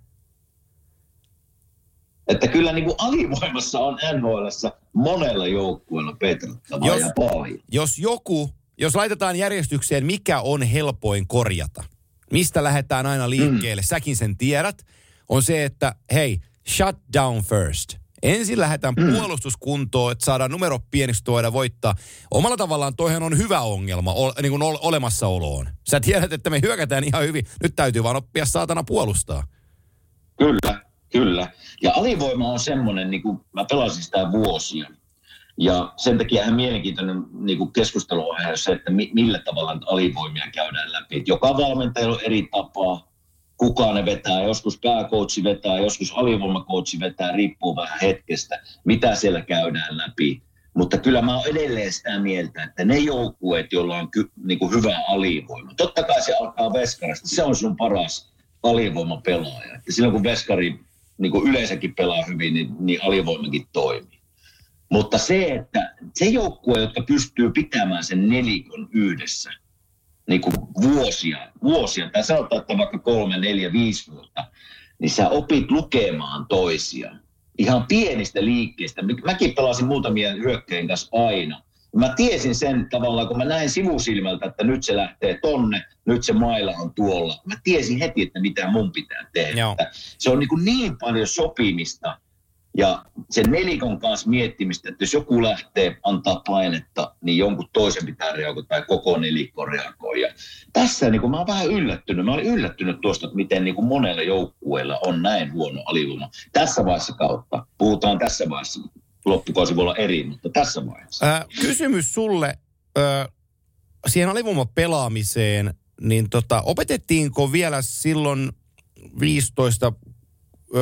Että kyllä niin kuin alivoimassa on nhl monella joukkueella petrattavaa jos, ja paljon. Jos joku, jos laitetaan järjestykseen, mikä on helpoin korjata, mistä lähdetään aina liikkeelle, mm. säkin sen tiedät, on se, että hei, shut down first. Ensin lähdetään mm. puolustuskuntoon, että saadaan numero pieniksi voida voittaa. Omalla tavallaan toihan on hyvä ongelma o, niin kuin olemassaoloon. Sä tiedät, että me hyökätään ihan hyvin. Nyt täytyy vaan oppia saatana puolustaa. Kyllä, Kyllä. Ja alivoima on semmoinen, niin kuin mä pelasin sitä vuosia. Ja sen takia ihan mielenkiintoinen niin kuin keskustelu on se, että mi, millä tavalla alivoimia käydään läpi. Joka valmentaja on eri tapaa, kuka ne vetää. Joskus pääkoutsi vetää, joskus alivoimakoutsi vetää, riippuu vähän hetkestä, mitä siellä käydään läpi. Mutta kyllä mä oon edelleen sitä mieltä, että ne joukkueet, joilla on ky, niin kuin hyvä alivoima, totta kai se alkaa veskarista, se on sun paras alivoimapelaaja. Että silloin kun veskari niin kuin yleensäkin pelaa hyvin, niin, niin alivoimakin toimii. Mutta se, että se joukkue, jotka pystyy pitämään sen nelikon yhdessä niin kuin vuosia, vuosia, tai sanotaan, että vaikka kolme, neljä, viisi vuotta, niin sä opit lukemaan toisia. Ihan pienistä liikkeistä. Mäkin pelasin muutamia hyökkäin kanssa aina. Mä tiesin sen tavallaan, kun mä näin sivusilmältä, että nyt se lähtee tonne, nyt se maila on tuolla. Mä tiesin heti, että mitä mun pitää tehdä. Että se on niin, kuin niin paljon sopimista ja sen nelikon kanssa miettimistä, että jos joku lähtee antaa painetta, niin jonkun toisen pitää reagoida tai koko nelikko reagoi. Ja tässä niin kuin mä oon vähän yllättynyt. Mä olin yllättynyt tuosta, että miten niin kuin monella joukkueella on näin huono alivoima. Tässä vaiheessa kautta. Puhutaan tässä vaiheessa loppukausi voi olla eri, mutta tässä vaiheessa. Ää, kysymys sulle, ää, siihen alivoiman pelaamiseen, niin tota, opetettiinko vielä silloin 15 2010-2015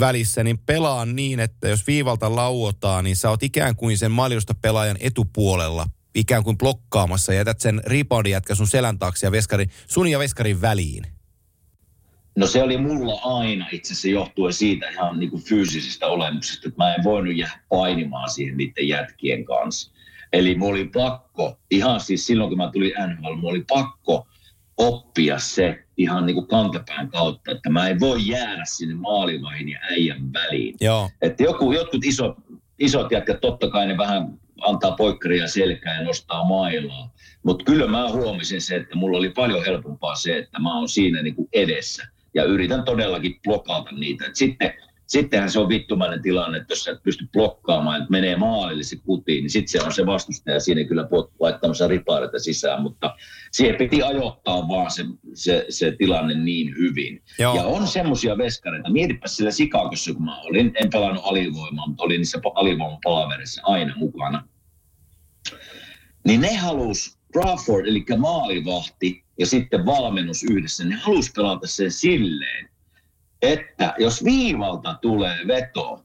välissä, niin pelaa niin, että jos viivalta lauotaan, niin sä oot ikään kuin sen maljusta pelaajan etupuolella, ikään kuin blokkaamassa ja jätät sen reboundin jätkä sun selän taakse ja veskari, sun ja veskarin väliin. No se oli mulla aina itse asiassa johtuen siitä ihan niin kuin fyysisistä olemuksista, että mä en voinut jäädä painimaan siihen niiden jätkien kanssa. Eli mulla oli pakko, ihan siis silloin kun mä tulin NHL, mulla oli pakko oppia se ihan niin kuin kantapään kautta, että mä en voi jäädä sinne maalivaihin ja äijän väliin. Joo. Että joku, jotkut isot, isot jätkät, totta kai ne vähän antaa poikkaria selkään ja nostaa mailaa. Mutta kyllä mä huomasin se, että mulla oli paljon helpompaa se, että mä oon siinä niin kuin edessä ja yritän todellakin blokata niitä. Et sitten, sittenhän se on vittumainen tilanne, että jos sä et pysty blokkaamaan, että menee maalille se kutiin, niin sitten se on se vastustaja siinä kyllä laittamassa ripaareita sisään, mutta siihen piti ajoittaa vaan se, se, se tilanne niin hyvin. Joo. Ja on semmoisia veskareita, mietipä sillä Sikakossa, kun mä olin, en pelannut alivoimaa, mutta olin niissä alivoiman palaverissa aina mukana. Niin ne halus Crawford, eli maalivahti, ja sitten valmennus yhdessä, ne halusi pelata sen silleen, että jos viivalta tulee veto,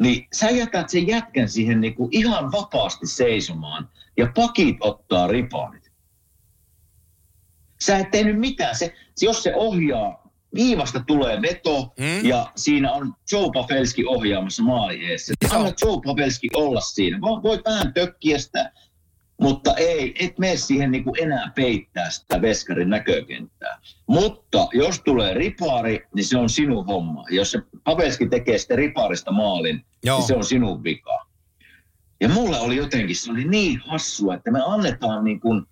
niin sä jätät sen jätkän siihen niin kuin ihan vapaasti seisomaan ja pakit ottaa ripaanit. Sä et tehnyt mitään. Se, jos se ohjaa viivasta tulee veto Mm. ja siinä on Joe Pavelski ohjaamassa maali eessä. Anna Joe Pavelski olla siinä. Voit vähän tökkiä sitä, mutta ei, et mene siihen niin kuin enää peittää sitä veskarin näkökenttää. Mutta jos tulee ripaari, niin se on sinun homma. Jos se Pavelski tekee sitten riparista maalin, Joo. niin se on sinun vika. Ja mulla oli jotenkin, se oli niin hassua, että me annetaan niin kuin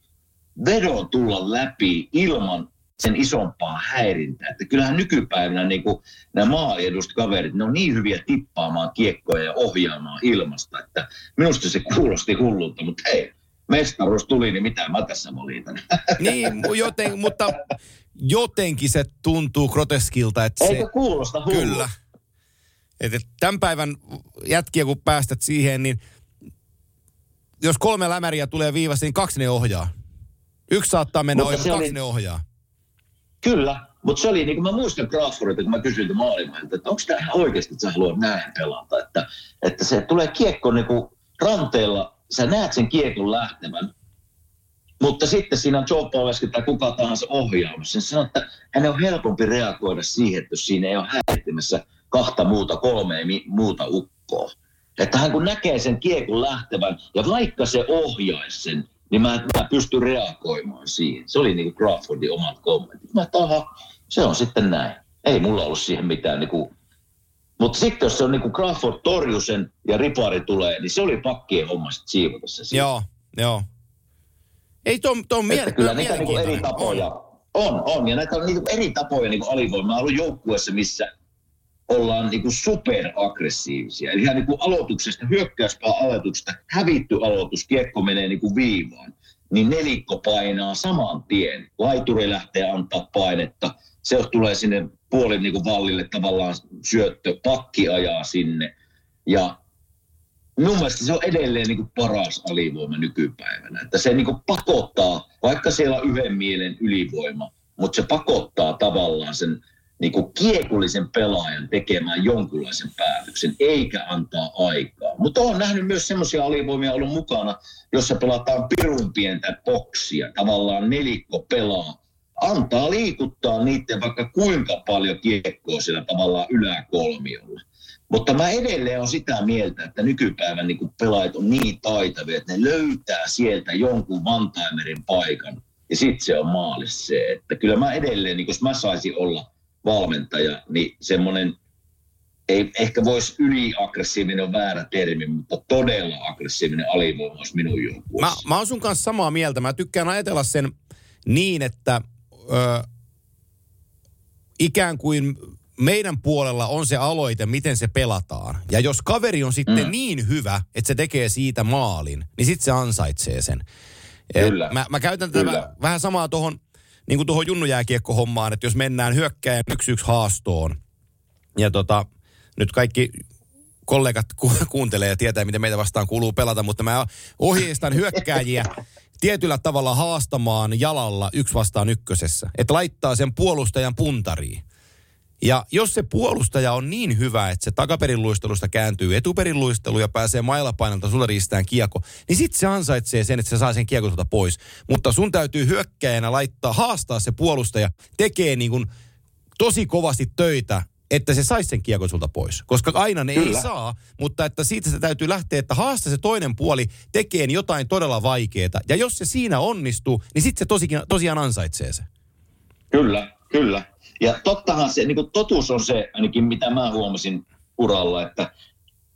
vedon tulla läpi ilman sen isompaa häirintää. Että kyllähän nykypäivänä niin kuin nämä maaliedustakaverit, ne on niin hyviä tippaamaan kiekkoja ja ohjaamaan ilmasta, että minusta se kuulosti hullulta, mutta hei, mestaruus tuli, niin mitä mä tässä valitan. Niin, joten, mutta jotenkin se tuntuu groteskilta, että se... Eikö kuulosta hullulta? Kyllä. Et, et tämän päivän jätkiä, kun päästät siihen, niin jos kolme lämäriä tulee viivasta, niin kaksi ne ohjaa. Yksi saattaa mennä ohi, se mutta kaksi oli- ne ohjaa. Kyllä, mutta se oli niin kuin mä muistan Crawfordilta, kun mä kysyin että maailmalta, että onko tämä oikeasti, että sä haluat näin pelata. Että, että se tulee kiekko niin kuin ranteella, sä näet sen kiekon lähtevän, mutta sitten siinä on Joe Pavelski tai kuka tahansa ohjaamassa. Sen sanoo, että hänen on helpompi reagoida siihen, että jos siinä ei ole häiritsemässä kahta muuta, kolmea muuta ukkoa. Että hän kun näkee sen kiekon lähtevän, ja vaikka se ohjaisi sen, niin mä, mä pystyn reagoimaan siihen. Se oli niin kuin Crawfordin omat kommentit. Mä että aha, se on sitten näin. Ei mulla ollut siihen mitään niin kuin mutta sitten jos se on niin kuin Crawford torju sen ja ripari tulee, niin se oli pakkien homma sitten siivota se. siitä. Joo, joo. Ei tuo on, tuo on Että miele- kyllä niitä niin eri tapoja on. on, Ja näitä on niin eri tapoja niin alivoimaa. Ollut joukkueessa, missä ollaan niin kuin superaggressiivisia. Eli ihan niin kuin aloituksesta, hyökkäyspää aloituksesta, hävitty aloitus, kiekko menee niin kuin viivaan. Niin nelikko painaa saman tien. Laituri lähtee antaa painetta. Se jos tulee sinne puolin niin kuin vallille tavallaan syöttö, pakki ajaa sinne. Ja minun mielestä se on edelleen niin kuin paras alivoima nykypäivänä. Että se niin kuin pakottaa, vaikka siellä on yhden mielen ylivoima, mutta se pakottaa tavallaan sen niin kuin kiekullisen pelaajan tekemään jonkunlaisen päätöksen, eikä antaa aikaa. Mutta olen nähnyt myös semmoisia alivoimia ollut mukana, jossa pelataan pirun pientä boksia. Tavallaan nelikko pelaa, antaa liikuttaa niiden vaikka kuinka paljon kiekkoa siellä tavallaan yläkolmiolla. Mutta mä edelleen on sitä mieltä, että nykypäivän niin kuin pelaajat on niin taitavia, että ne löytää sieltä jonkun vantaimerin paikan ja sitten se on maalissa se. Että kyllä mä edelleen, niin jos mä saisin olla valmentaja, niin semmoinen, ei ehkä voisi yliaggressiivinen on väärä termi, mutta todella aggressiivinen alivoima olisi minun Mä, joukkueessa. mä oon sun kanssa samaa mieltä. Mä tykkään ajatella sen niin, että ö, ikään kuin meidän puolella on se aloite, miten se pelataan. Ja jos kaveri on sitten Mm. niin hyvä, että se tekee siitä maalin, niin sitten se ansaitsee sen. Kyllä. Mä, mä käytän tätä vähän samaa tuohon niin kuin tuohon junnujääkiekko-hommaan, että jos mennään hyökkäjän yksi yksi haastoon, ja tota, nyt kaikki kollegat ku- kuuntelee ja tietää, miten meitä vastaan kuuluu pelata, mutta mä ohjeistan hyökkääjiä tietyllä tavalla haastamaan jalalla yksi vastaan ykkösessä. Että laittaa sen puolustajan puntariin. Ja jos se puolustaja on niin hyvä, että se takaperin luistelusta kääntyy etuperin luisteluun ja pääsee mailapainolta sulle riistään kiekko, niin sit se ansaitsee sen, että se saa sen kiekon sulta pois. Mutta sun täytyy hyökkäjänä laittaa, haastaa se puolustaja, tekee niin kuin tosi kovasti töitä, että se saisi sen kiekon sulta pois. Koska aina ne Kyllä. ei saa, mutta että siitä se täytyy lähteä, että haasta se toinen puoli tekee jotain todella vaikeaa. Ja jos se siinä onnistuu, niin sitten se tosikin, tosiaan ansaitsee se. Kyllä, kyllä. Ja tottahan se, niin totuus on se, ainakin mitä mä huomasin uralla, että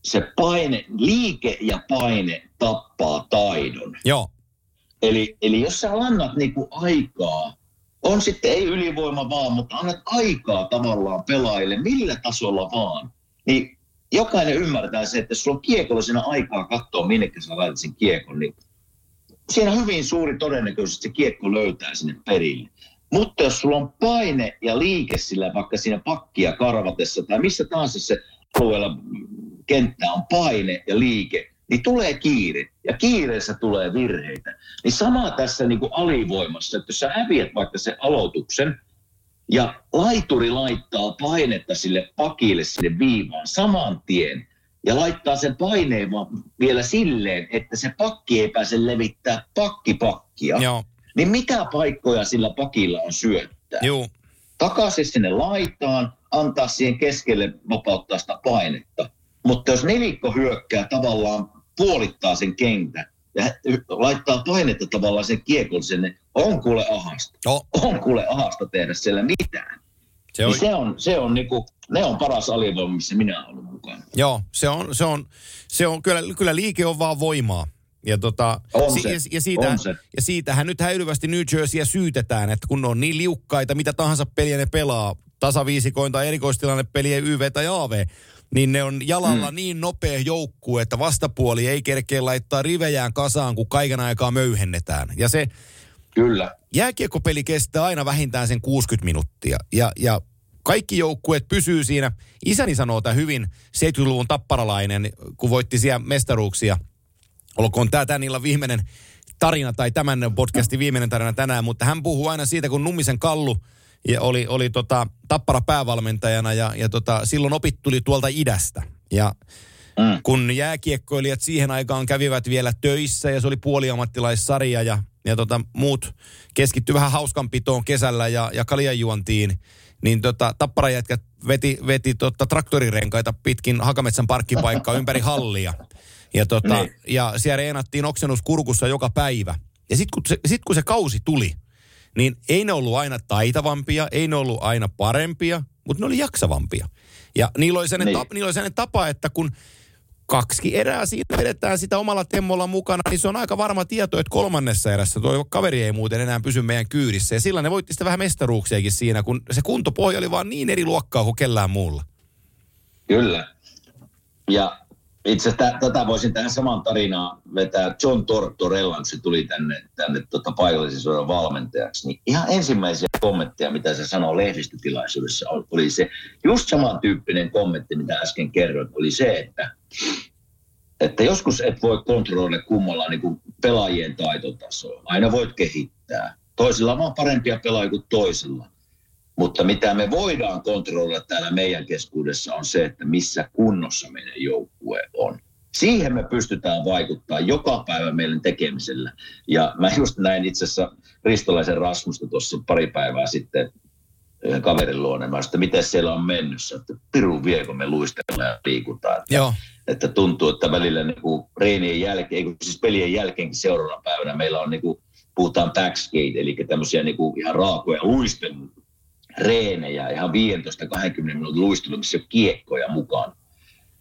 se paine, liike ja paine tappaa taidon. Joo, Eli, eli jos sä annat niinku aikaa, on sitten ei ylivoima vaan, mutta annat aikaa tavallaan pelaajille millä tasolla vaan, niin jokainen ymmärtää se, että jos sulla on kiekolla siinä aikaa katsoa, minne sä laitat sen kiekon, niin siinä on hyvin suuri todennäköisyys, että se kiekko löytää sinne perille. Mutta jos sulla on paine ja liike sillä vaikka siinä pakkia karvatessa tai missä tahansa se alueella kenttä on paine ja liike, niin tulee kiire. Ja kiireessä tulee virheitä. Niin sama tässä niin kuin alivoimassa, että jos sä häviät vaikka sen aloituksen, ja laituri laittaa painetta sille pakille sinne viivaan saman tien, ja laittaa sen paineen vielä silleen, että se pakki ei pääse levittää pakkipakkia, joo, niin mitä paikkoja sillä pakilla on syöttää? juu. takaisin sinne laitaan, antaa siihen keskelle vapauttaa sitä painetta. Mutta jos nelikko hyökkää tavallaan puolittaa sen kentän ja laittaa painetta tavallaan sen kiekon sinne, on kuule ahasta. Oh, On kuule ahasta tehdä siellä mitään. se On. on, Se on, se on niinku, ne on paras alivoima, missä minä olen ollut mukana. joo, se on, se on, se on kyllä, kyllä liike on vaan voimaa. Ja, tota, On si- se, ja, ja, siitä, on se. ja siitähän nyt häilyvästi New Jerseyä syytetään, että kun ne on niin liukkaita, mitä tahansa peliä ne pelaa, tasaviisikoin tai erikoistilanne peliä YV tai AV, niin ne on jalalla mm. niin nopea joukkue, että vastapuoli ei kerkeä laittaa rivejään kasaan, kun kaiken aikaa möyhennetään. Ja se Kyllä. jääkiekkopeli kestää aina vähintään sen 60 minuuttia. Ja, ja kaikki joukkueet pysyy siinä. Isäni sanoo tämä hyvin, 70-luvun tapparalainen, kun voitti siellä mestaruuksia. Olkoon tämä tämän illan viimeinen tarina tai tämän podcastin viimeinen tarina tänään, mutta hän puhuu aina siitä, kun Nummisen Kallu ja oli, oli tota, tappara päävalmentajana ja, ja tota, silloin opit tuli tuolta idästä. Ja Mm. kun jääkiekkoilijat siihen aikaan kävivät vielä töissä ja se oli puoliammattilaissarja ja, ja tota, muut keskitty vähän hauskanpitoon kesällä ja, ja kaljanjuontiin, niin tota, tapparajätkät veti, veti tota, traktorirenkaita pitkin Hakametsän parkkipaikkaa ympäri hallia. Ja, tota, Niin. ja siellä reenattiin oksennus kurkussa joka päivä. Ja sitten kun, se, sit kun se kausi tuli, niin ei ne ollut aina taitavampia, ei ne ollut aina parempia, mutta ne oli jaksavampia. Ja niillä oli sellainen, Niin. tapa, niillä oli sellainen tapa, että kun kaksi erää siinä vedetään sitä omalla temmolla mukana, niin se on aika varma tieto, että kolmannessa erässä tuo kaveri ei muuten enää pysy meidän kyydissä. Ja sillä ne voitti sitä vähän mestaruuksiakin siinä, kun se kuntopohja oli vaan niin eri luokkaa kuin kellään muulla. Kyllä. Ja itse asiassa tä- tätä voisin tähän samaan tarinaan vetää John Tortorella, se tuli tänne, tänne tota paikallisen sodan valmentajaksi. Niin ihan ensimmäisiä kommentteja, mitä se sanoi lehdistötilaisuudessa, oli- se just samantyyppinen kommentti, mitä äsken kerroin, oli se, että, että joskus et voi kontrolloida kummalla niin kuin pelaajien taitotasoa. Aina voit kehittää. Toisilla on parempia pelaajia kuin toisilla. Mutta mitä me voidaan kontrolloida täällä meidän keskuudessa on se, että missä kunnossa meidän joukkue on. Siihen me pystytään vaikuttaa joka päivä meidän tekemisellä. Ja mä just näin itse asiassa Ristolaisen Rasmusta tuossa pari päivää sitten yhden kaverin luonne. Mä että miten siellä on mennyt. Että pirun vie, kun me luistellaan ja liikutaan. Että, Joo. että tuntuu, että välillä niin kuin reenien jälkeen, siis pelien jälkeenkin seuraavana päivänä meillä on niin kuin, puhutaan backskate, eli tämmöisiä niin kuin ihan raakoja luistelun reenejä, ihan 15-20 minuutin luistelu, missä ei ole kiekkoja mukaan.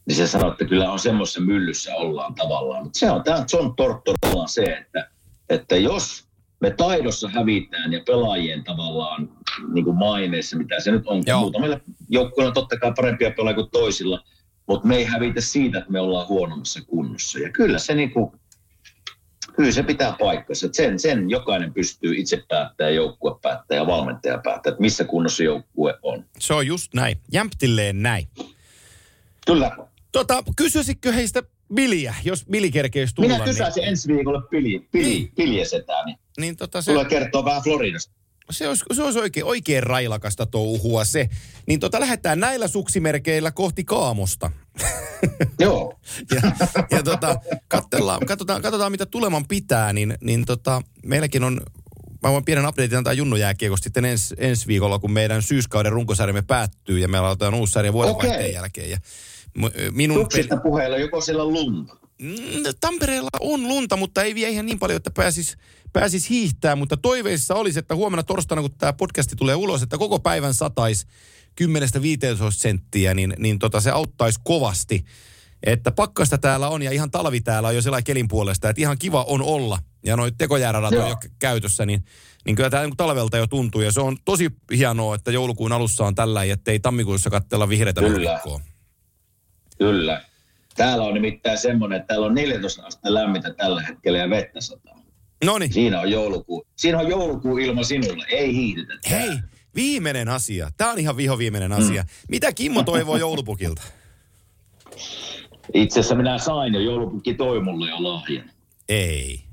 Niin se sanoo, että kyllä on semmoisessa myllyssä ollaan tavallaan. Mutta se on tämä John Tortorella se, että, että jos me taidossa hävitään ja pelaajien tavallaan niin kuin maineessa, mitä se nyt on, Joo. muutamilla joukkueilla on totta kai parempia pelaajia kuin toisilla, mutta me ei hävitä siitä, että me ollaan huonommassa kunnossa. Ja kyllä se niin kuin, kyllä se pitää paikkansa. Sen, sen jokainen pystyy itse päättää, joukkue päättää ja valmentaja päättää, että missä kunnossa joukkue on. Se on just näin. Jämptilleen näin. Kyllä. Tota, kysyisikö heistä Biliä, jos Bili kerkeisi tulla? Minä kysäisin ensi viikolla pili, pili, Niin. piljesetään, niin niin, niin tota, se, tulee kertoa vähän Floridasta. se, olisi, se olisi oikein, oikein railakasta touhua se. Niin tota, lähdetään näillä suksimerkeillä kohti Kaamosta. Joo, Ja, ja tota, katsellaan, katsotaan, katsotaan, mitä tuleman pitää, niin, niin tota, meilläkin on, mä voin pienen updatein antaa Junnu jääkiekosta sitten ens, ensi viikolla, kun meidän syyskauden runkosarjamme päättyy ja meillä aloitetaan uusi sarja vuodenvaihteen Okei. jälkeen. Ja minun tuksista puheella, joko siellä lunta. Mm, Tampereella on lunta, mutta ei vie ihan niin paljon, että pääsis, pääsis hiihtää. Mutta toiveissa olisi, että huomenna torstaina, kun tämä podcasti tulee ulos, että koko päivän sataisi 10-15 senttiä, niin, niin tota, se auttaisi kovasti. Että pakkasta täällä on ja ihan talvi täällä on jo sellainen kelin puolesta, että ihan kiva on olla. Ja noi tekojääradat on jo käytössä, niin, niin kyllä tämä talvelta jo tuntuu. Ja se on tosi hienoa, että joulukuun alussa on tällä, ettei tammikuussa katsella vihreätä Kyllä. nurmikkoa. Kyllä. Täällä on nimittäin semmoinen, että täällä on 14 astetta lämmintä tällä hetkellä ja vettä sataa. No niin. Siinä on joulukuu. Siinä on joulukuu ilma sinulle. Ei täällä. Hei, viimeinen asia. Tämä on ihan viho viimeinen asia. Mitä Kimmo toivoo joulupukilta? Itse asiassa minä sain jo, joulupukki toi mulle jo lahjan. Ei.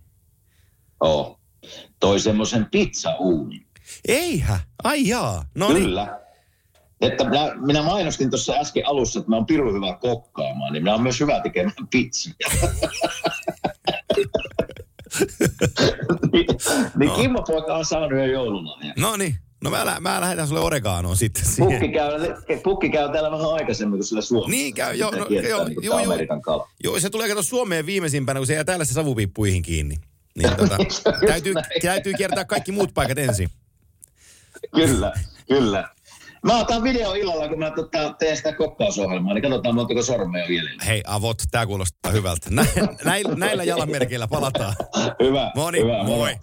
Oo. Toi semmoisen pizzauunin. Eihä? Ai jaa. No niin. Kyllä. Että minä, minä mainostin tuossa äsken alussa, että mä oon pirun hyvä kokkaamaan, niin minä oon myös hyvä tekemään pizzaa. niin, niin No. Kimmo poika on saanut jo joululahjan. No niin. No mä, lä- mä lähetän sulle oreganoon sitten siihen. Pukki käy, pukki käy täällä vähän aikaisemmin kuin sillä Suomessa. Niin käy, joo, no, kiertää joo, niin joo, joo. Joo, se tulee kato Suomeen viimeisimpänä, kun se jää täällä se savupiippuihin kiinni. Niin tota, täytyy, näin. täytyy kiertää kaikki muut paikat ensin. Kyllä, kyllä. Mä otan video illalla, kun mä tota, teen sitä kokkausohjelmaa, niin katsotaan montako sormea on jäljellä. Hei avot, tää kuulostaa hyvältä. Nä, näillä, näillä jalanmerkeillä palataan. Hyvä, Moni, hyvä, moi.